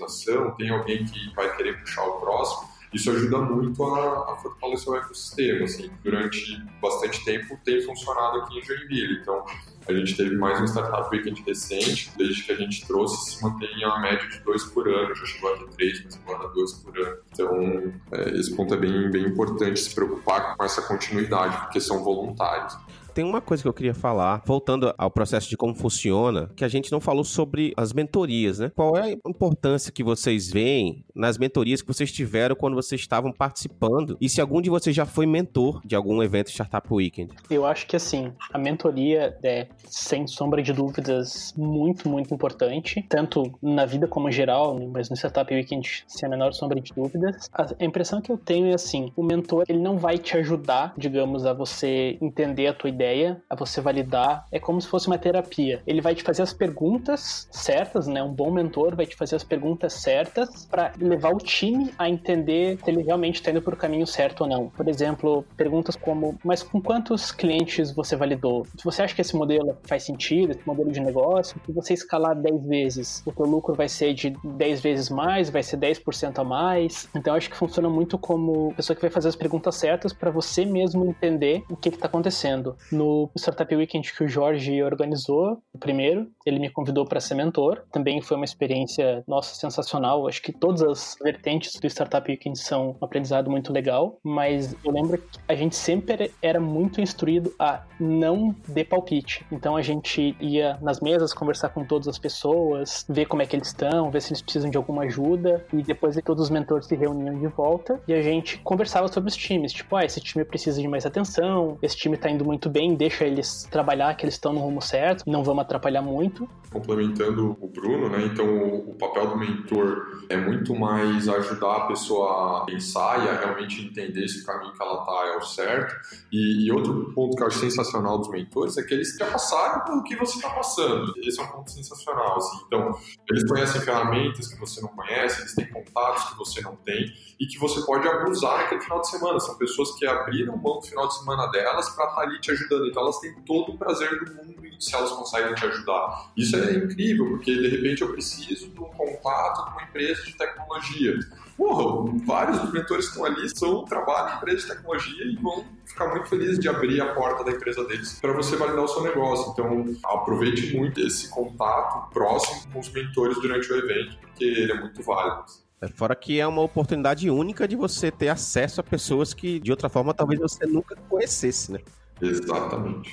Tem alguém que vai querer puxar o próximo, isso ajuda muito a, a fortalecer o ecossistema. Assim, durante bastante tempo tem funcionado aqui em Joinville. Então, a gente teve mais um Startup Weekend recente, desde que a gente trouxe, se mantém a média de dois por ano, já chegou a ter três, mas agora dois por ano. Então, é, esse ponto é bem, bem importante se preocupar com essa continuidade, porque são voluntários tem uma coisa que eu queria falar, voltando ao processo de como funciona, que a gente não falou sobre as mentorias, né? Qual é a importância que vocês veem nas mentorias que vocês tiveram quando vocês estavam participando? E se algum de vocês já foi mentor de algum evento Startup Weekend? Eu acho que assim, a mentoria é, sem sombra de dúvidas, muito, muito importante, tanto na vida como geral, mas no Startup Weekend, sem a menor sombra de dúvidas. A impressão que eu tenho é assim, o mentor, ele não vai te ajudar, digamos, a você entender a tua ideia ideia, a você validar, é como se fosse uma terapia. Ele vai te fazer as perguntas certas, né? Um bom mentor vai te fazer as perguntas certas para levar o time a entender se ele realmente está indo por o caminho certo ou não. Por exemplo, perguntas como: mas com quantos clientes você validou? Você acha que esse modelo faz sentido, esse modelo de negócio, se você escalar 10 vezes, o teu lucro vai ser de 10 vezes mais, vai ser 10% a mais. Então acho que funciona muito como pessoa que vai fazer as perguntas certas para você mesmo entender o que está acontecendo no Startup Weekend que o Jorge organizou, o primeiro, ele me convidou para ser mentor. Também foi uma experiência, nossa, sensacional. Acho que todas as vertentes do Startup Weekend são um aprendizado muito legal, mas eu lembro que a gente sempre era muito instruído a não dê palpite. Então a gente ia nas mesas conversar com todas as pessoas, ver como é que eles estão, ver se eles precisam de alguma ajuda, e depois todos os mentores se reuniam de volta e a gente conversava sobre os times, tipo, ah, esse time precisa de mais atenção, esse time tá indo muito bem, deixa eles trabalhar, que eles estão no rumo certo, não vamos atrapalhar muito. Complementando o Bruno, né? Então, o papel do mentor é muito mais ajudar a pessoa a pensar e a realmente entender se o caminho que ela tá é o certo. E, e outro ponto que eu acho sensacional dos mentores é que eles já passaram pelo que você está passando. Esse é um ponto sensacional, assim. Então, eles conhecem ferramentas que você não conhece, eles têm contatos que você não tem e que você pode abusar naquele final de semana. São pessoas que abriram mão do final de semana delas para estar tá ali te ajudando. Então, elas têm todo o prazer do mundo se elas conseguem te ajudar. Isso é incrível, porque de repente eu preciso de um contato de uma empresa de tecnologia. Porra, vários dos mentores que estão ali são trabalham em empresa de tecnologia e vão ficar muito felizes de abrir a porta da empresa deles para você validar o seu negócio. Então, aproveite muito esse contato próximo com os mentores durante o evento, porque ele é muito válido. É, fora que é uma oportunidade única de você ter acesso a pessoas que, de outra forma, talvez você nunca conhecesse, né? Exatamente.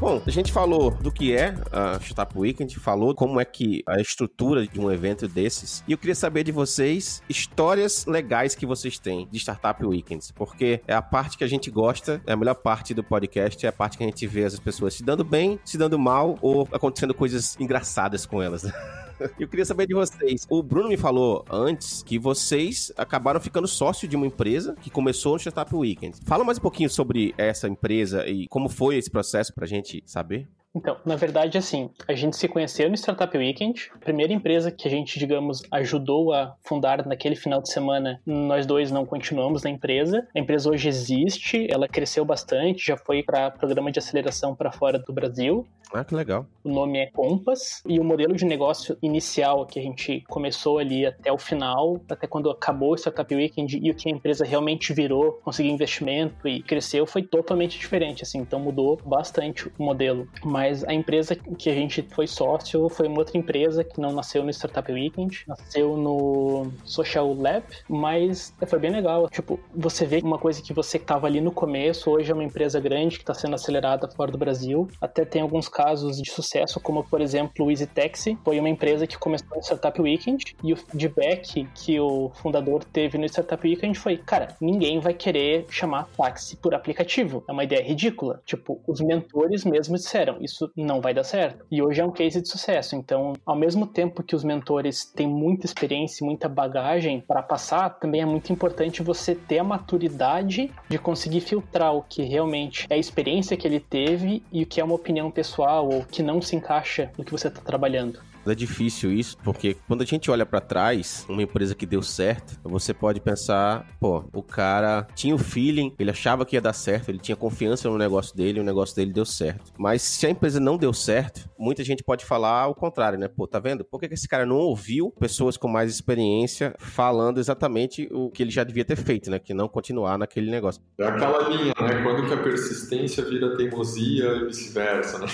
Bom, a gente falou do que é a Startup Week, a gente falou como é que a estrutura de um evento desses. E eu queria saber de vocês histórias legais que vocês têm de Startup Weekends, porque é a parte que a gente gosta, é a melhor parte do podcast, é a parte que a gente vê as pessoas se dando bem, se dando mal ou acontecendo coisas engraçadas com elas. Eu queria saber de vocês. O Bruno me falou antes que vocês acabaram ficando sócio de uma empresa que começou no Startup Weekend. Fala mais um pouquinho sobre essa empresa e como foi esse processo pra gente saber. Então, na verdade, assim, a gente se conheceu no Startup Weekend. A primeira empresa que a gente, digamos, ajudou a fundar naquele final de semana, nós dois não continuamos na empresa. A empresa hoje existe, ela cresceu bastante, já foi para programa de aceleração para fora do Brasil. Ah, que legal. O nome é Compass e o modelo de negócio inicial que a gente começou ali até o final, até quando acabou o Startup Weekend e o que a empresa realmente virou, conseguiu investimento e cresceu, foi totalmente diferente, assim, então mudou bastante o modelo. Mas a empresa que a gente foi sócio foi uma outra empresa que não nasceu no Startup Weekend, nasceu no Social Lab, mas foi bem legal. Tipo, você vê uma coisa que você estava ali no começo, hoje é uma empresa grande que está sendo acelerada fora do Brasil. Até tem alguns casos de sucesso, como por exemplo o Easy Taxi, foi uma empresa que começou no Startup Weekend e o feedback que o fundador teve no Startup Weekend foi: cara, ninguém vai querer chamar táxi por aplicativo. É uma ideia ridícula. Tipo, os mentores mesmo disseram: isso não vai dar certo. E hoje é um case de sucesso. Então, ao mesmo tempo que os mentores têm muita experiência, muita bagagem para passar, também é muito importante você ter a maturidade de conseguir filtrar o que realmente é a experiência que ele teve e o que é uma opinião pessoal ou que não se encaixa no que você está trabalhando. É difícil isso, porque quando a gente olha para trás, uma empresa que deu certo, você pode pensar, pô, o cara tinha o feeling, ele achava que ia dar certo, ele tinha confiança no negócio dele, o negócio dele deu certo. Mas se a empresa não deu certo, muita gente pode falar o contrário, né? Pô, tá vendo? Por que esse cara não ouviu pessoas com mais experiência falando exatamente o que ele já devia ter feito, né? Que não continuar naquele negócio. É aquela linha, né? Quando que a persistência vira teimosia e vice-versa, né?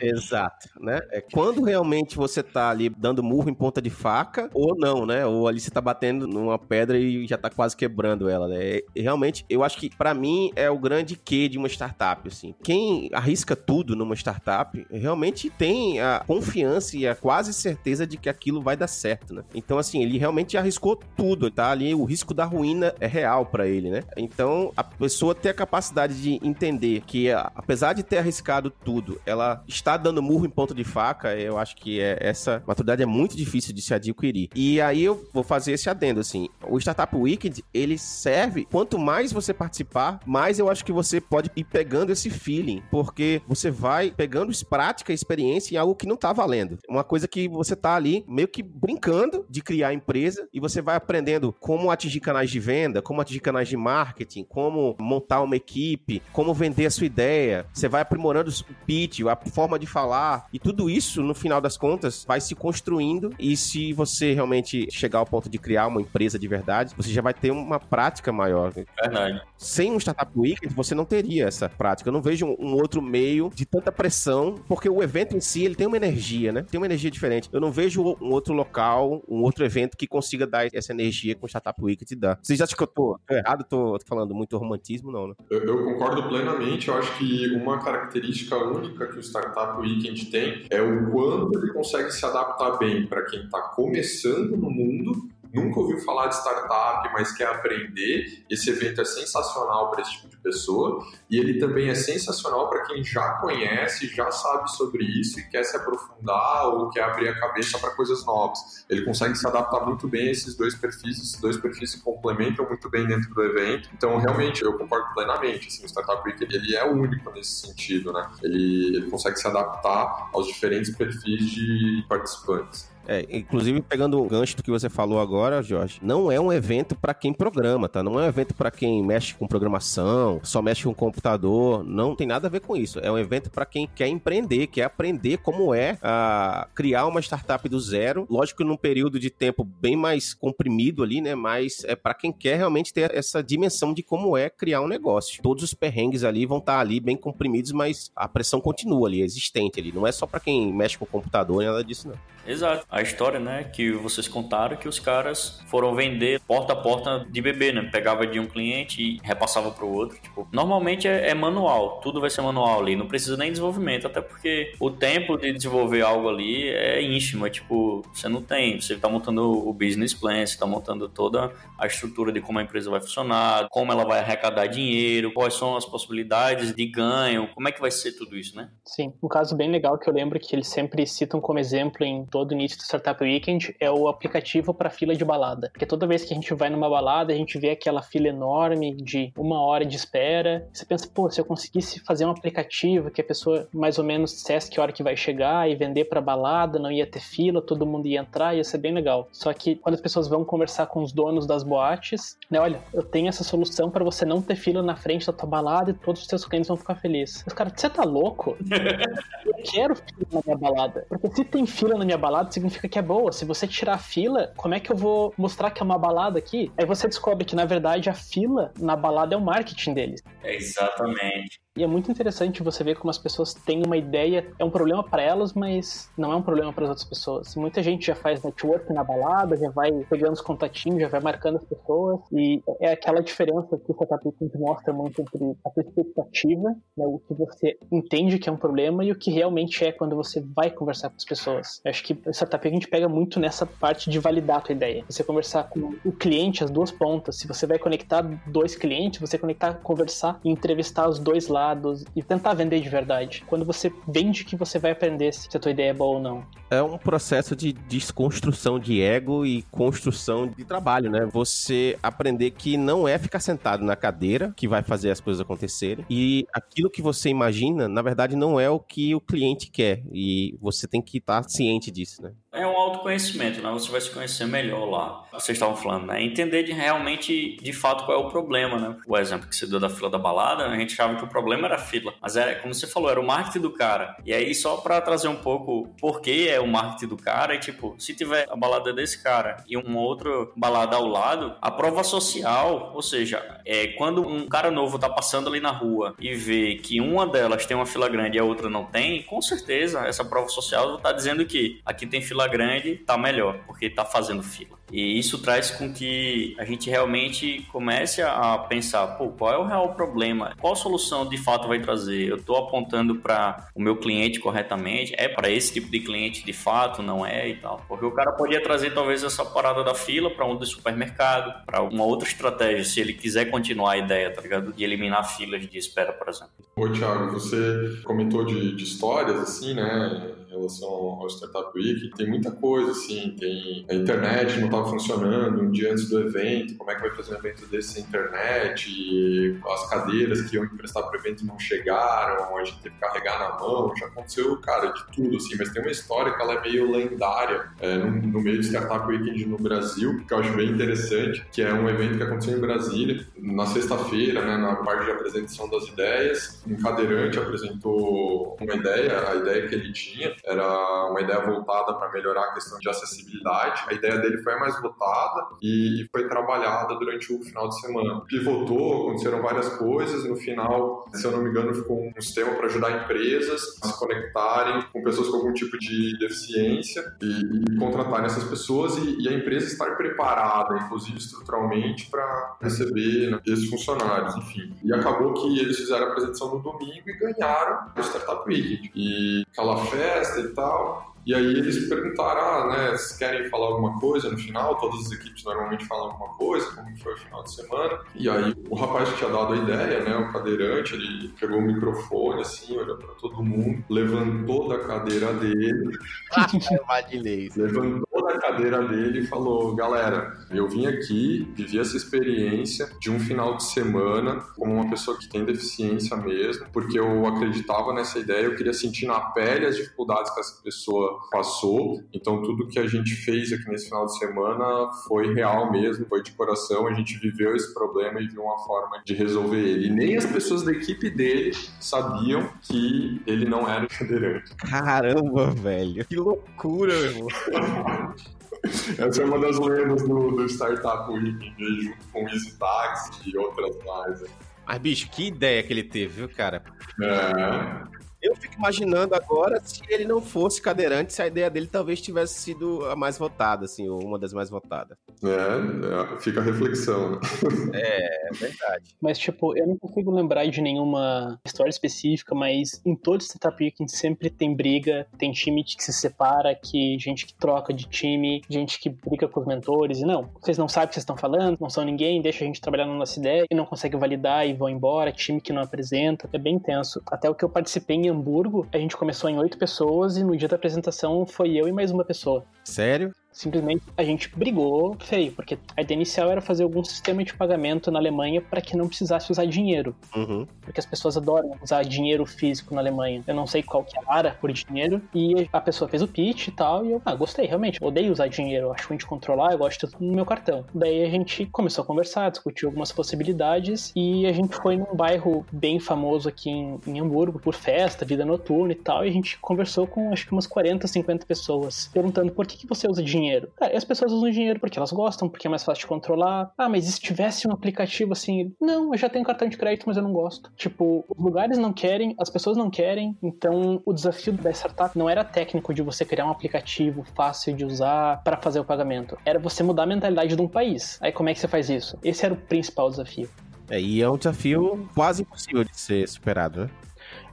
Exato, né? É quando realmente você tá tá ali dando murro em ponta de faca, ou não, né? Ou ali você tá batendo numa pedra e já tá quase quebrando ela, né? E, realmente, eu acho que para mim é o grande quê de uma startup, assim. Quem arrisca tudo numa startup realmente tem a confiança e a quase certeza de que aquilo vai dar certo, né? Então, assim, ele realmente arriscou tudo, tá? Ali o risco da ruína é real para ele, né? Então, a pessoa ter a capacidade de entender que, apesar de ter arriscado tudo, ela está dando murro em ponta de faca, eu acho que é essa essa maturidade é muito difícil de se adquirir. E aí eu vou fazer esse adendo, assim. O Startup Weekend, ele serve, quanto mais você participar, mais eu acho que você pode ir pegando esse feeling, porque você vai pegando prática, experiência em algo que não tá valendo. Uma coisa que você tá ali meio que brincando de criar empresa e você vai aprendendo como atingir canais de venda, como atingir canais de marketing, como montar uma equipe, como vender a sua ideia. Você vai aprimorando o pitch, a forma de falar e tudo isso, no final das contas, vai se construindo e se você realmente chegar ao ponto de criar uma empresa de verdade, você já vai ter uma prática maior. Verdade. Sem um Startup Weekend, você não teria essa prática. Eu não vejo um, outro meio de tanta pressão, porque o evento em si, ele tem uma energia, né? Tem uma energia diferente. Eu não vejo um outro local, um outro evento que consiga dar essa energia que o Startup Weekend dá. Vocês acham que eu tô, tô errado? Tô, falando muito romantismo, não, né? Eu, eu concordo plenamente. Eu acho que uma característica única que o Startup Weekend tem é o quanto ele consegue se adaptar bem para quem está começando no mundo nunca ouviu falar de startup, mas quer aprender, esse evento é sensacional para esse tipo de pessoa. E ele também é sensacional para quem já conhece, já sabe sobre isso e quer se aprofundar ou quer abrir a cabeça para coisas novas. Ele consegue se adaptar muito bem a esses dois perfis, esses dois perfis se complementam muito bem dentro do evento. Então, realmente, eu concordo plenamente. Assim, o Startup Week ele é único nesse sentido, né? Ele, ele consegue se adaptar aos diferentes perfis de participantes. É, inclusive, pegando o gancho do que você falou agora, Jorge, não é um evento para quem programa, tá? Não é um evento para quem mexe com programação, só mexe com computador, não tem nada a ver com isso. É um evento para quem quer empreender, quer aprender como é a criar uma startup do zero. Lógico que num período de tempo bem mais comprimido ali, né? Mas é para quem quer realmente ter essa dimensão de como é criar um negócio. Todos os perrengues ali vão estar tá ali bem comprimidos, mas a pressão continua ali, existente ali. Não é só para quem mexe com computador, nada disso não. Exato a história, né, que vocês contaram, que os caras foram vender porta a porta de bebê, né? Pegava de um cliente e repassava para o outro. Tipo, normalmente é, é, manual, tudo vai ser manual ali, não precisa nem desenvolvimento, até porque o tempo de desenvolver algo ali é ínfimo, é tipo, você não tem, você está montando o business plan, você está montando toda a estrutura de como a empresa vai funcionar, como ela vai arrecadar dinheiro, quais são as possibilidades de ganho, como é que vai ser tudo isso, né? Sim, um caso bem legal que eu lembro que eles sempre citam como exemplo em todo início do Startup Weekend é o aplicativo para fila de balada. Porque toda vez que a gente vai numa balada, a gente vê aquela fila enorme de uma hora de espera. Você pensa, pô, se eu conseguisse fazer um aplicativo que a pessoa mais ou menos dissesse que hora que vai chegar e vender para balada, não ia ter fila, todo mundo ia entrar, ia ser bem legal. Só que quando as pessoas vão conversar com os donos das boates, né, olha, eu tenho essa solução para você não ter fila na frente da tua balada e todos os seus clientes vão ficar felizes. Os caras, você tá louco? quero fila na minha balada. Porque se tem fila na minha balada, significa que é boa. Se você tirar a fila, como é que eu vou mostrar que é uma balada aqui? Aí você descobre que, na verdade, a fila na balada é o marketing deles. É exatamente. E é muito interessante você ver como as pessoas têm uma ideia, é um problema para elas, mas não é um problema para as outras pessoas. Muita gente já faz network na balada, já vai pegando os contatinhos, já vai marcando as pessoas, e é aquela diferença que o Weekend mostra muito entre a tua expectativa, né, o que você entende que é um problema, e o que realmente é quando você vai conversar com as pessoas. Eu acho que o Startup Weekend pega muito nessa parte de validar a tua ideia. Você conversar com o cliente, as duas pontas. Se você vai conectar dois clientes, você conectar, conversar e entrevistar os dois lados dados e tentar vender de verdade. Quando você vende que você vai aprender se a tua ideia é boa ou não. É um processo de desconstrução de ego e construção de trabalho, né? Você aprender que não é ficar sentado na cadeira que vai fazer as coisas acontecerem e aquilo que você imagina, na verdade, não é o que o cliente quer e você tem que estar ciente disso, né? É um autoconhecimento, né? Você vai se conhecer melhor lá. Vocês estavam falando, né? Entender de realmente, de fato, qual é o problema, né? O exemplo que você deu da fila da balada, a gente achava que o problema era a fila. Mas era, como você falou, era o marketing do cara. E aí, só para trazer um pouco por que é o marketing do cara, é tipo, se tiver a balada desse cara e uma outra balada ao lado, a prova social, ou seja, é quando um cara novo tá passando ali na rua e vê que uma delas tem uma fila grande e a outra não tem, com certeza essa prova social tá dizendo que aqui tem fila grande, tá melhor, porque tá fazendo fila. E isso traz com que a gente realmente comece a pensar, pô, qual é o real problema? Qual solução de fato vai trazer? Eu estou apontando para o meu cliente corretamente? É para esse tipo de cliente de fato? Não é e tal? Porque o cara podia trazer talvez essa parada da fila para um do supermercado, para uma outra estratégia, se ele quiser continuar a ideia, tá ligado? De eliminar filas de espera, por exemplo. Ô, Thiago, você comentou de, de histórias, assim, né? Relação ao Startup Week. Tem muita coisa, assim, tem a internet não estava funcionando um dia antes do evento, como é que vai fazer um evento desse sem internet, as cadeiras que iam emprestar para o evento não chegaram, a gente teve que carregar na mão, já aconteceu, cara, de tudo, assim, mas tem uma história que ela é meio lendária é, no, no, meio do Startup Weekend no Brasil, que eu acho bem interessante, que é um evento que aconteceu em Brasília, na sexta-feira, né, na parte de apresentação das ideias, um cadeirante apresentou uma ideia, a ideia que ele tinha, era uma ideia voltada para melhorar a questão de acessibilidade. A ideia dele foi mais votada e foi trabalhada durante o final de semana. Pivotou, aconteceram várias coisas. No final, se eu não me engano, ficou um sistema para ajudar empresas a se conectarem com pessoas com algum tipo de deficiência e, e contratarem essas pessoas e, e, a empresa estar preparada, inclusive estruturalmente, para receber esses funcionários, enfim. E acabou que eles fizeram a apresentação no domingo e ganharam o Startup Week. E aquela festa festa e tal. E aí eles perguntaram, ah, né, se querem falar alguma coisa no final, todas as equipes normalmente falam alguma coisa, como foi o final de semana. E aí o rapaz que tinha dado a ideia, né, o cadeirante, ele pegou o microfone assim, olhou para todo mundo, levantou da cadeira dele. Imaginei. levantou da cadeira dele e falou: "Galera, eu vim aqui, vivi essa experiência de um final de semana como uma pessoa que tem deficiência mesmo, porque eu acreditava nessa ideia, eu queria sentir na pele as dificuldades que essa pessoa passou. Então, tudo que a gente fez aqui nesse final de semana foi real mesmo, foi de coração. A gente viveu esse problema e viu uma forma de resolver ele. E nem as pessoas da equipe dele sabiam que ele não era cadeirante. Caramba, velho. Que loucura, meu irmão. Essa é uma das lendas do, do Startup Weekend, junto com o Easy Taxi e outras mais. Mas, bicho, que ideia que ele teve, viu, cara? É. Eu fico imaginando agora se ele não fosse cadeirante, se a ideia dele talvez tivesse sido a mais votada, assim, ou uma das mais votadas. É, é fica a reflexão, né? É, é verdade. Mas, tipo, eu não consigo lembrar de nenhuma história específica, mas em todo Startup Weekend sempre tem briga, tem time que se separa, que gente que troca de time, gente que briga com os mentores, e não, vocês não sabem o que vocês estão falando, não são ninguém, deixa a gente trabalhar na nossa ideia, e não consegue validar e vão embora, time que não apresenta, é bem tenso. Até o que eu participei em Hamburgo, a gente começou em oito pessoas e no dia da apresentação foi eu e mais uma pessoa. Sério? Simplesmente a gente brigou feio, porque a ideia inicial era fazer algum sistema de pagamento na Alemanha para que não precisasse usar dinheiro. Uhum. Porque as pessoas adoram usar dinheiro físico na Alemanha. Eu não sei qual que é a área por dinheiro. E a pessoa fez o pitch e tal. E eu, ah, gostei, realmente. Odeio usar dinheiro. Acho ruim de controlar. Eu gosto de tudo no meu cartão. Daí a gente começou a conversar, discutiu algumas possibilidades. E a gente foi num bairro bem famoso aqui em, em Hamburgo, por festa, vida noturna e tal. E a gente conversou com acho que umas 40, 50 pessoas, perguntando por que, que você usa dinheiro dinheiro. Cara, as pessoas usam dinheiro porque elas gostam, porque é mais fácil de controlar. Ah, mas e se tivesse um aplicativo assim? Não, eu já tenho cartão de crédito, mas eu não gosto. Tipo, os lugares não querem, as pessoas não querem, então o desafio da startup não era técnico de você criar um aplicativo fácil de usar para fazer o pagamento. Era você mudar a mentalidade de um país. Aí como é que você faz isso? Esse era o principal desafio. É, e é um desafio quase impossível de ser superado, né?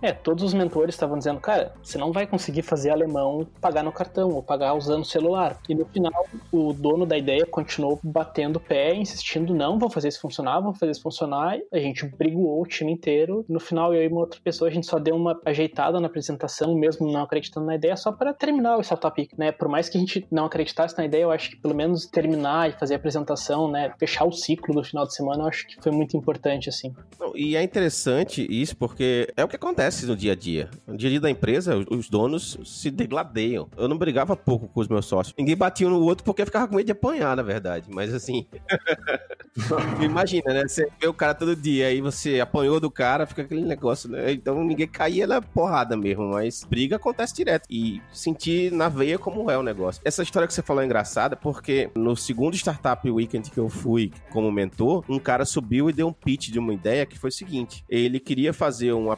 É, todos os mentores estavam dizendo, cara, você não vai conseguir fazer alemão pagar no cartão ou pagar usando o celular. E no final, o dono da ideia continuou batendo o pé, insistindo, não, vou fazer isso funcionar, vou fazer isso funcionar. A gente brigou o time inteiro. No final, eu e uma outra pessoa, a gente só deu uma ajeitada na apresentação, mesmo não acreditando na ideia, só para terminar o Startup né? Por mais que a gente não acreditasse na ideia, eu acho que pelo menos terminar e fazer a apresentação, né? Fechar o ciclo do final de semana, eu acho que foi muito importante, assim. E é interessante isso, porque é o que acontece acontece no dia a dia. No dia a dia da empresa, os donos se degladeiam. Eu não brigava pouco com os meus sócios. Ninguém batia no outro porque ficava com medo de apanhar, na verdade. Mas assim. Imagina, né? Você vê o cara todo dia, aí você apanhou do cara, fica aquele negócio, né? Então ninguém caía na porrada mesmo. Mas briga acontece direto. E sentir na veia como é o negócio. Essa história que você falou é engraçada porque no segundo Startup Weekend que eu fui como mentor, um cara subiu e deu um pitch de uma ideia que foi o seguinte: ele queria fazer um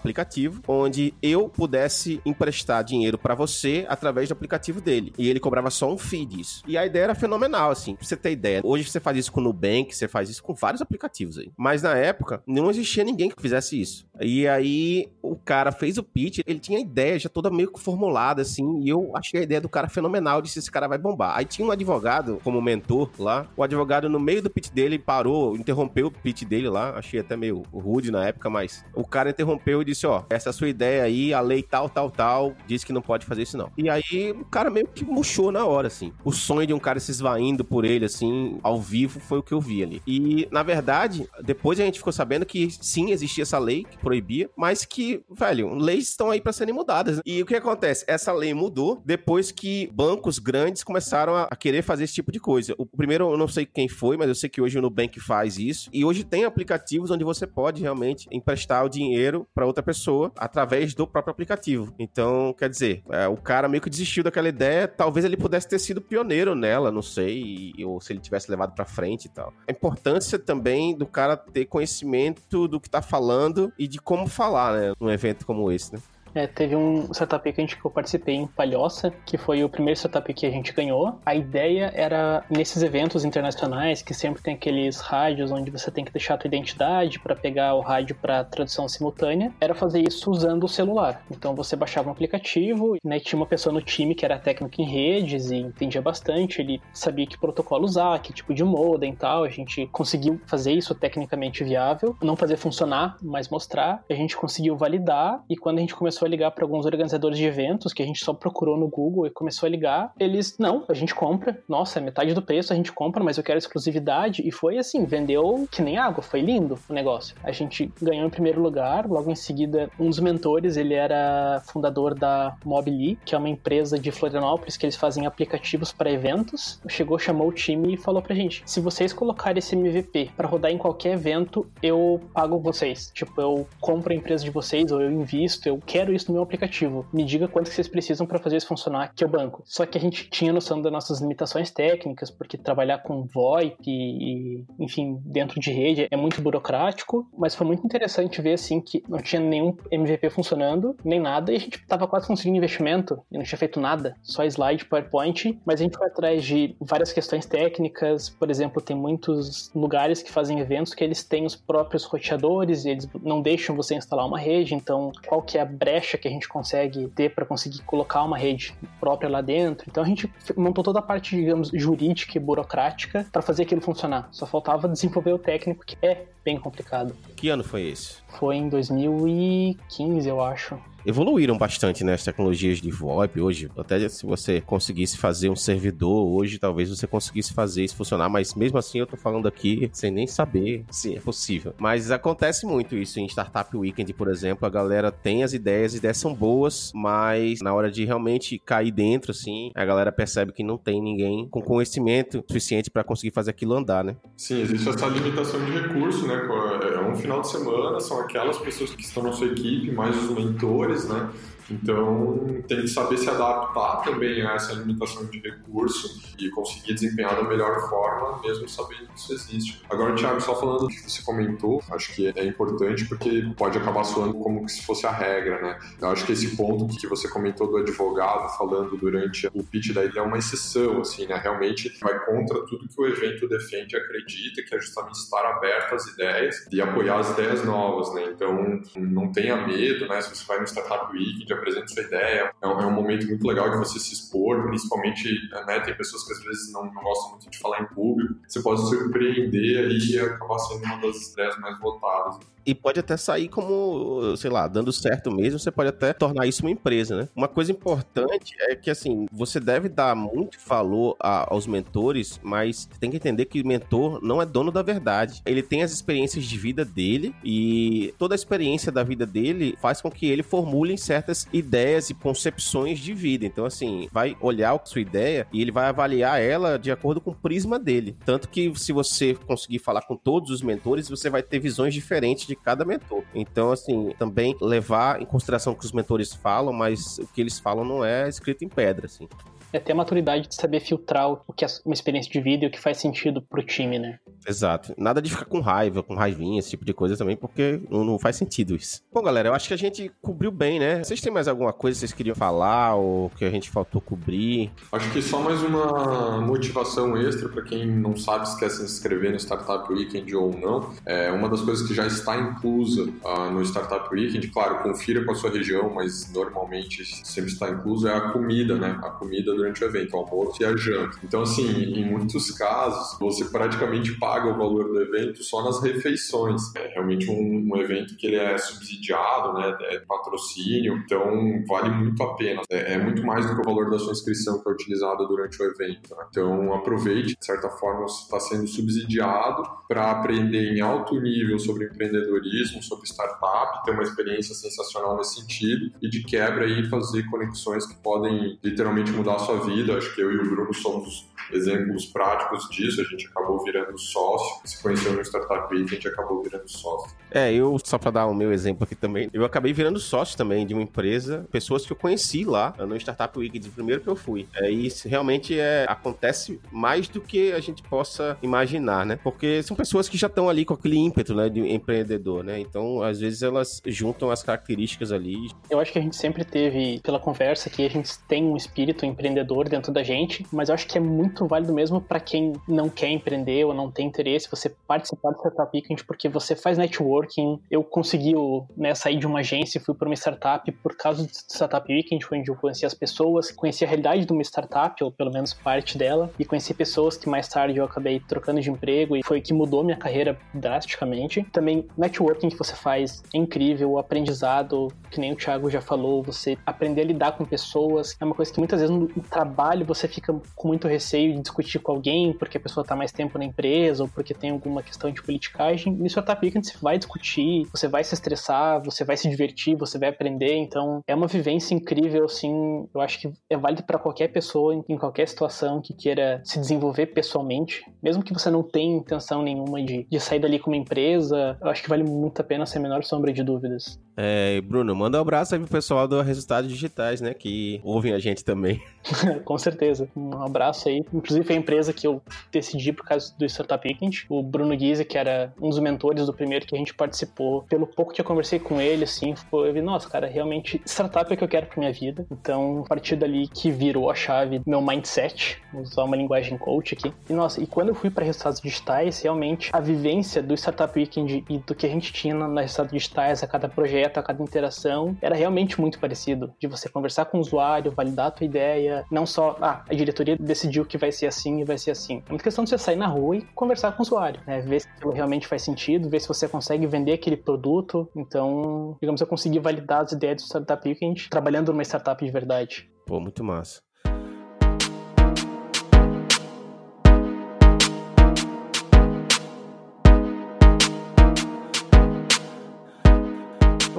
aplicativo onde eu pudesse emprestar dinheiro para você através do aplicativo dele. E ele cobrava só um fee disso. E a ideia era fenomenal, assim. Pra você ter ideia, hoje você faz isso com o Nubank, você faz isso com vários aplicativos aí. Mas na época, não existia ninguém que fizesse isso. E aí, o cara fez o pitch, ele tinha a ideia já toda meio que formulada, assim, e eu achei a ideia do cara fenomenal, disse, esse cara vai bombar. Aí tinha um advogado como mentor lá, o advogado no meio do pitch dele parou, interrompeu o pitch dele lá, achei até meio rude na época, mas o cara interrompeu e disse, ó, essa sua ideia aí, a lei tal, tal, tal, diz que não pode fazer isso não. E aí o cara meio que murchou na hora, assim. O sonho de um cara se esvaindo por ele, assim, ao vivo, foi o que eu vi ali. E, na verdade, depois a gente ficou sabendo que sim, existia essa lei que proibia, mas que, velho, leis estão aí para serem mudadas. E o que acontece? Essa lei mudou depois que bancos grandes começaram a, querer fazer esse tipo de coisa. O primeiro, eu não sei quem foi, mas eu sei que hoje o Nubank faz isso. E hoje tem aplicativos onde você pode realmente emprestar o dinheiro para outra pessoa através do próprio aplicativo. Então, quer dizer, é, o cara meio que desistiu daquela ideia, talvez ele pudesse ter sido pioneiro nela, não sei, ou se ele tivesse levado para frente e tal. A importância também do cara ter conhecimento do que tá falando e de como falar, né, num evento como esse, né? É, teve um startup que, a gente, que eu participei em Palhoça, que foi o primeiro startup que a gente ganhou. A ideia era, nesses eventos internacionais, que sempre tem aqueles rádios onde você tem que deixar a tua identidade para pegar o rádio para tradução simultânea, era fazer isso usando o celular. Então você baixava um aplicativo, né, tinha uma pessoa no time que era técnico em redes e entendia bastante, ele sabia que protocolo usar, que tipo de modem e tal. A gente conseguiu fazer isso tecnicamente viável, não fazer funcionar, mas mostrar. A gente conseguiu validar e quando a gente começou a ligar para alguns organizadores de eventos que a gente só procurou no Google e começou a ligar. Eles, não, a gente compra. Nossa, é metade do preço, a gente compra, mas eu quero exclusividade. E foi assim, vendeu que nem água. Foi lindo o negócio. A gente ganhou em primeiro lugar. Logo em seguida, um dos mentores, ele era fundador da Mobili, que é uma empresa de Florianópolis que eles fazem aplicativos para eventos. Chegou, chamou o time e falou pra gente: se vocês colocarem esse MVP para rodar em qualquer evento, eu pago vocês. Tipo, eu compro a empresa de vocês ou eu invisto, eu quero quero isso no meu aplicativo. Me diga quanto que vocês precisam para fazer isso funcionar, que o banco. Só que a gente tinha noção das nossas limitações técnicas, porque trabalhar com VoIP e, enfim, dentro de rede é muito burocrático, mas foi muito interessante ver, assim, que não tinha nenhum MVP funcionando, nem nada, e a gente tava quase conseguindo investimento e não tinha feito nada, só slide, PowerPoint, mas a gente foi atrás de várias questões técnicas, por exemplo, tem muitos lugares que fazem eventos que eles têm os próprios roteadores e eles não deixam você instalar uma rede, então qual que é a brecha que a gente consegue ter para conseguir colocar uma rede própria lá dentro? Então a gente montou toda a parte, digamos, jurídica e burocrática para fazer aquilo funcionar. Só faltava desenvolver o técnico, que é bem complicado. Que ano foi esse? Foi em 2015, eu acho evoluíram bastante né, as tecnologias de VoIP hoje. Até se você conseguisse fazer um servidor hoje, talvez você conseguisse fazer isso funcionar, mas mesmo assim eu tô falando aqui sem nem saber se é possível. Mas acontece muito isso em Startup Weekend, por exemplo, a galera tem as ideias, as ideias são boas, mas na hora de realmente cair dentro, assim, a galera percebe que não tem ninguém com conhecimento suficiente para conseguir fazer aquilo andar, né? Sim, existe essa limitação de recurso, né? É um final de semana, são aquelas pessoas que estão na sua equipe, mais os mentores, né? Então, tem que saber se adaptar também a essa limitação de recurso e conseguir desempenhar da melhor forma, mesmo sabendo que isso existe. Agora, Thiago, só falando do que você comentou, acho que é importante porque pode acabar soando como se fosse a regra, né? Eu acho que esse ponto que você comentou do advogado falando durante o pitch da ideia é uma exceção, assim, né? Realmente vai contra tudo que o evento defende e acredita, que é justamente estar aberto às ideias e apoiar as ideias novas, né? Então, não tenha medo, né? Se você vai no Startup Week, apresenta sua ideia. É um, é um, momento muito legal de você se expor, principalmente, né, tem pessoas que às vezes não, não, gostam muito de falar em público. Você pode surpreender e acabar sendo uma das ideias mais votadas e pode até sair como, sei lá, dando certo mesmo, você pode até tornar isso uma empresa, né? Uma coisa importante é que, assim, você deve dar muito valor a, aos mentores, mas tem que entender que o mentor não é dono da verdade. Ele tem as experiências de vida dele e toda a experiência da vida dele faz com que ele formule certas ideias e concepções de vida. Então, assim, vai olhar a sua ideia e ele vai avaliar ela de acordo com o prisma dele. Tanto que se você conseguir falar com todos os mentores, você vai ter visões diferentes de cada mentor. Então, assim, também levar em consideração o que os mentores falam, mas o que eles falam não é escrito em pedra, assim é ter a maturidade de saber filtrar o que é uma experiência de vida e o que faz sentido pro time, né? Exato. Nada de ficar com raiva, com raivinha, esse tipo de coisa também, porque não, não, faz sentido isso. Bom, galera, eu acho que a gente cobriu bem, né? Vocês têm mais alguma coisa que vocês queriam falar ou que a gente faltou cobrir? Acho que só mais uma motivação extra para quem não sabe se quer se inscrever no Startup Weekend ou não. É uma das coisas que já está inclusa uh, no Startup Weekend, claro, confira com a sua região, mas normalmente sempre está incluso, é a comida, né? A comida durante o evento, o almoço e a janta. Então, assim, em muitos casos, você praticamente paga o valor do evento só nas refeições. É realmente um, um evento que ele é subsidiado, né? É patrocínio, então vale muito a pena. É, é, muito mais do que o valor da sua inscrição que é utilizado durante o evento. Né? Então, aproveite, de certa forma, está sendo subsidiado para aprender em alto nível sobre empreendedorismo, sobre startup, ter uma experiência sensacional nesse sentido e de quebra aí fazer conexões que podem literalmente mudar a sua vida. Acho que eu e o Bruno somos exemplos práticos disso. A gente acabou virando sócio, se conheceu no Startup Week, a gente acabou virando sócio. É, eu, só para dar o meu exemplo aqui também, eu acabei virando sócio também de uma empresa, pessoas que eu conheci lá no Startup Week, de primeiro que eu fui. É, e isso realmente é, acontece mais do que a gente possa imaginar, né? Porque são pessoas que já estão ali com aquele ímpeto, né, de empreendedor, né? Então, às vezes elas juntam as características ali. Eu acho que a gente sempre teve, pela conversa, que a gente tem um espírito empreendedor dentro da gente, mas eu acho que é muito válido mesmo para quem não quer empreender ou não tem interesse, você participar do Startup Weekend porque você faz networking. Eu consegui né, sair de uma agência e fui para uma startup por causa do Startup Weekend, onde eu conheci as pessoas, conheci a realidade de uma startup, ou pelo menos parte dela, e conheci pessoas que mais tarde eu acabei trocando de emprego e foi que mudou minha carreira drasticamente. Também networking que você faz é incrível, o aprendizado, que nem o Thiago já falou, você aprender a lidar com pessoas, é uma coisa que muitas vezes trabalho você fica com muito receio de discutir com alguém porque a pessoa está mais tempo na empresa ou porque tem alguma questão de politicagem. No Startup Weekend você vai discutir, você vai se estressar, você vai se divertir, você vai aprender. Então é uma vivência incrível, assim. Eu acho que é válido para qualquer pessoa em qualquer situação que queira se desenvolver pessoalmente, mesmo que você não tenha intenção nenhuma de, de sair dali com uma empresa. Eu acho que vale muito a pena sem a menor sombra de dúvidas. É, Bruno, manda um abraço aí pro pessoal do Resultados Digitais, né? Que ouvem a gente também. Com certeza. Um abraço aí. Inclusive foi a empresa que eu decidi por causa do Startup Weekend. O Bruno Guise, que era um dos mentores do primeiro que a gente participou. Pelo pouco que eu conversei com ele, assim, eu vi, nossa, cara, realmente startup é o que eu quero pra minha vida. Então, a partir dali que virou a chave meu mindset, usar uma linguagem coach aqui. E nossa, e quando eu fui para resultados digitais, realmente a vivência do Startup Weekend e do que a gente tinha na resultados digitais, a cada projeto, a cada interação, era realmente muito parecido. De você conversar com o usuário, validar a tua ideia, não só, ah, a diretoria decidiu que vai ser assim e vai ser assim. É uma questão de você sair na rua e conversar com o usuário, né? Ver se aquilo realmente faz sentido, ver se você consegue vender aquele produto. Então, digamos, eu consegui validar as ideias do Startup Weekend trabalhando numa startup de verdade. Pô, muito massa.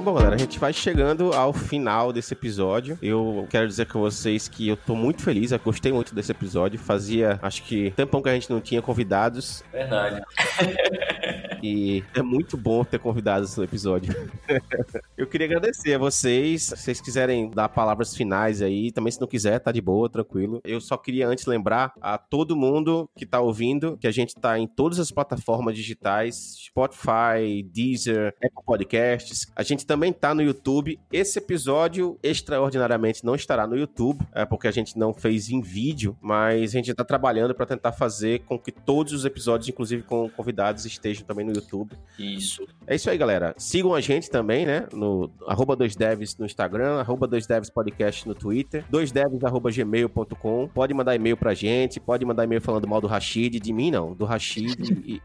Bom, galera, a gente vai chegando ao final desse episódio. Eu quero dizer com vocês que eu tô muito feliz, eu gostei muito desse episódio. Fazia, acho que, tempão que a gente não tinha convidados. Verdade. E é muito bom ter convidados no episódio. eu queria agradecer a vocês. Se vocês quiserem dar palavras finais aí, também se não quiser, tá de boa, tranquilo. Eu só queria antes lembrar a todo mundo que tá ouvindo que a gente tá em todas as plataformas digitais, Spotify, Deezer, Apple Podcasts. A gente também tá no YouTube. Esse episódio, extraordinariamente, não estará no YouTube, é porque a gente não fez em vídeo, mas a gente tá trabalhando para tentar fazer com que todos os episódios, inclusive com convidados, estejam também no YouTube. Isso. É isso aí, galera. Sigam a gente também, né? No arroba 2devs no Instagram, arroba 2devs podcast no Twitter, 2devs arroba gmail.com. Pode mandar e-mail pra gente, pode mandar e-mail falando mal do Rashid, de mim não, do Rashid. e,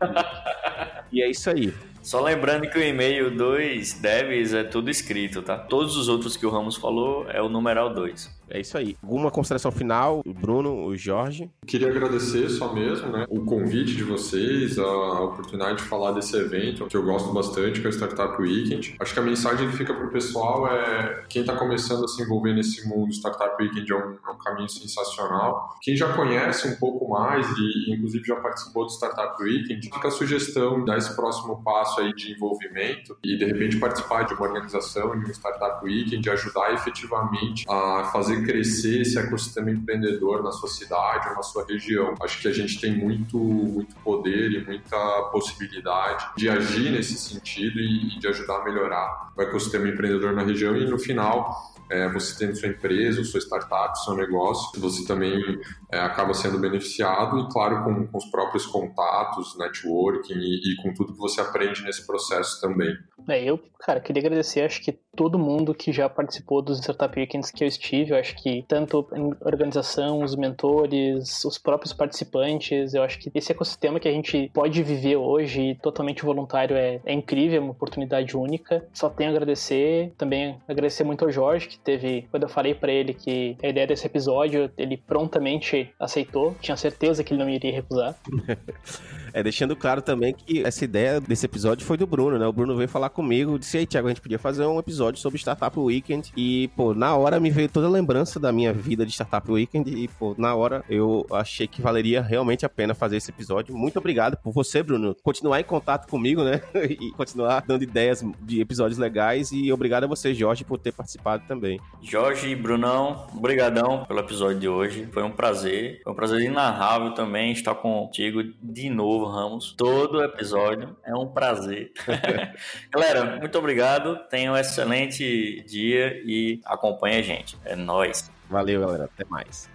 e é isso aí. Só lembrando que o e-mail 2 devs é tudo escrito, tá? Todos os outros que o Ramos falou é o numeral 2. É isso aí. Alguma consideração final, o Bruno, o Jorge? Queria agradecer só mesmo, né, o convite de vocês, a oportunidade de falar desse evento, que eu gosto bastante, que é o Startup Weekend. Acho que a mensagem que fica para o pessoal é quem está começando a se envolver nesse mundo, Startup Weekend é um, é um, caminho sensacional. Quem já conhece um pouco mais e, inclusive, já participou do Startup Weekend, fica a sugestão de dar esse próximo passo aí de envolvimento e, de repente, participar de uma organização, de um Startup Weekend, ajudar efetivamente a fazer crescer esse ecossistema empreendedor na sua cidade ou na sua região. Acho que a gente tem muito, muito poder e muita possibilidade de agir nesse sentido e, de ajudar a melhorar o ecossistema empreendedor na região e no final é, você tendo sua empresa, sua startup, seu negócio, você também é, acaba sendo beneficiado e, claro, com, com os próprios contatos, networking e, e, com tudo que você aprende nesse processo também. É, eu, cara, queria agradecer, acho que todo mundo que já participou dos Startup Weekends que eu estive, eu acho que tanto a organização, os mentores, os próprios participantes, eu acho que esse ecossistema que a gente pode viver hoje, totalmente voluntário, é, é incrível, é uma oportunidade única. Só tenho a agradecer, também agradecer muito ao Jorge, que teve, quando eu falei para ele que a ideia desse episódio, ele prontamente aceitou, tinha certeza que ele não iria recusar. é, deixando claro também que essa ideia desse episódio foi do Bruno, né? O Bruno veio falar comigo, disse, aí, Thiago, a gente podia fazer um episódio sobre Startup Weekend e, pô, na hora me veio toda a lembrança da minha vida de Startup Weekend e, pô, na hora eu achei que valeria realmente a pena fazer esse episódio. Muito obrigado por você, Bruno, continuar em contato comigo, né? e continuar dando ideias de episódios legais e obrigado a você, Jorge, por ter participado também. Jorge e Brunão, brigadão pelo episódio de hoje. Foi um prazer. Foi um prazer inarrável também estar contigo de novo, Ramos. Todo episódio é um prazer. Galera, muito obrigado. Tenha um excelente dia e acompanhe a gente. É nóis. Valeu, galera. Até mais.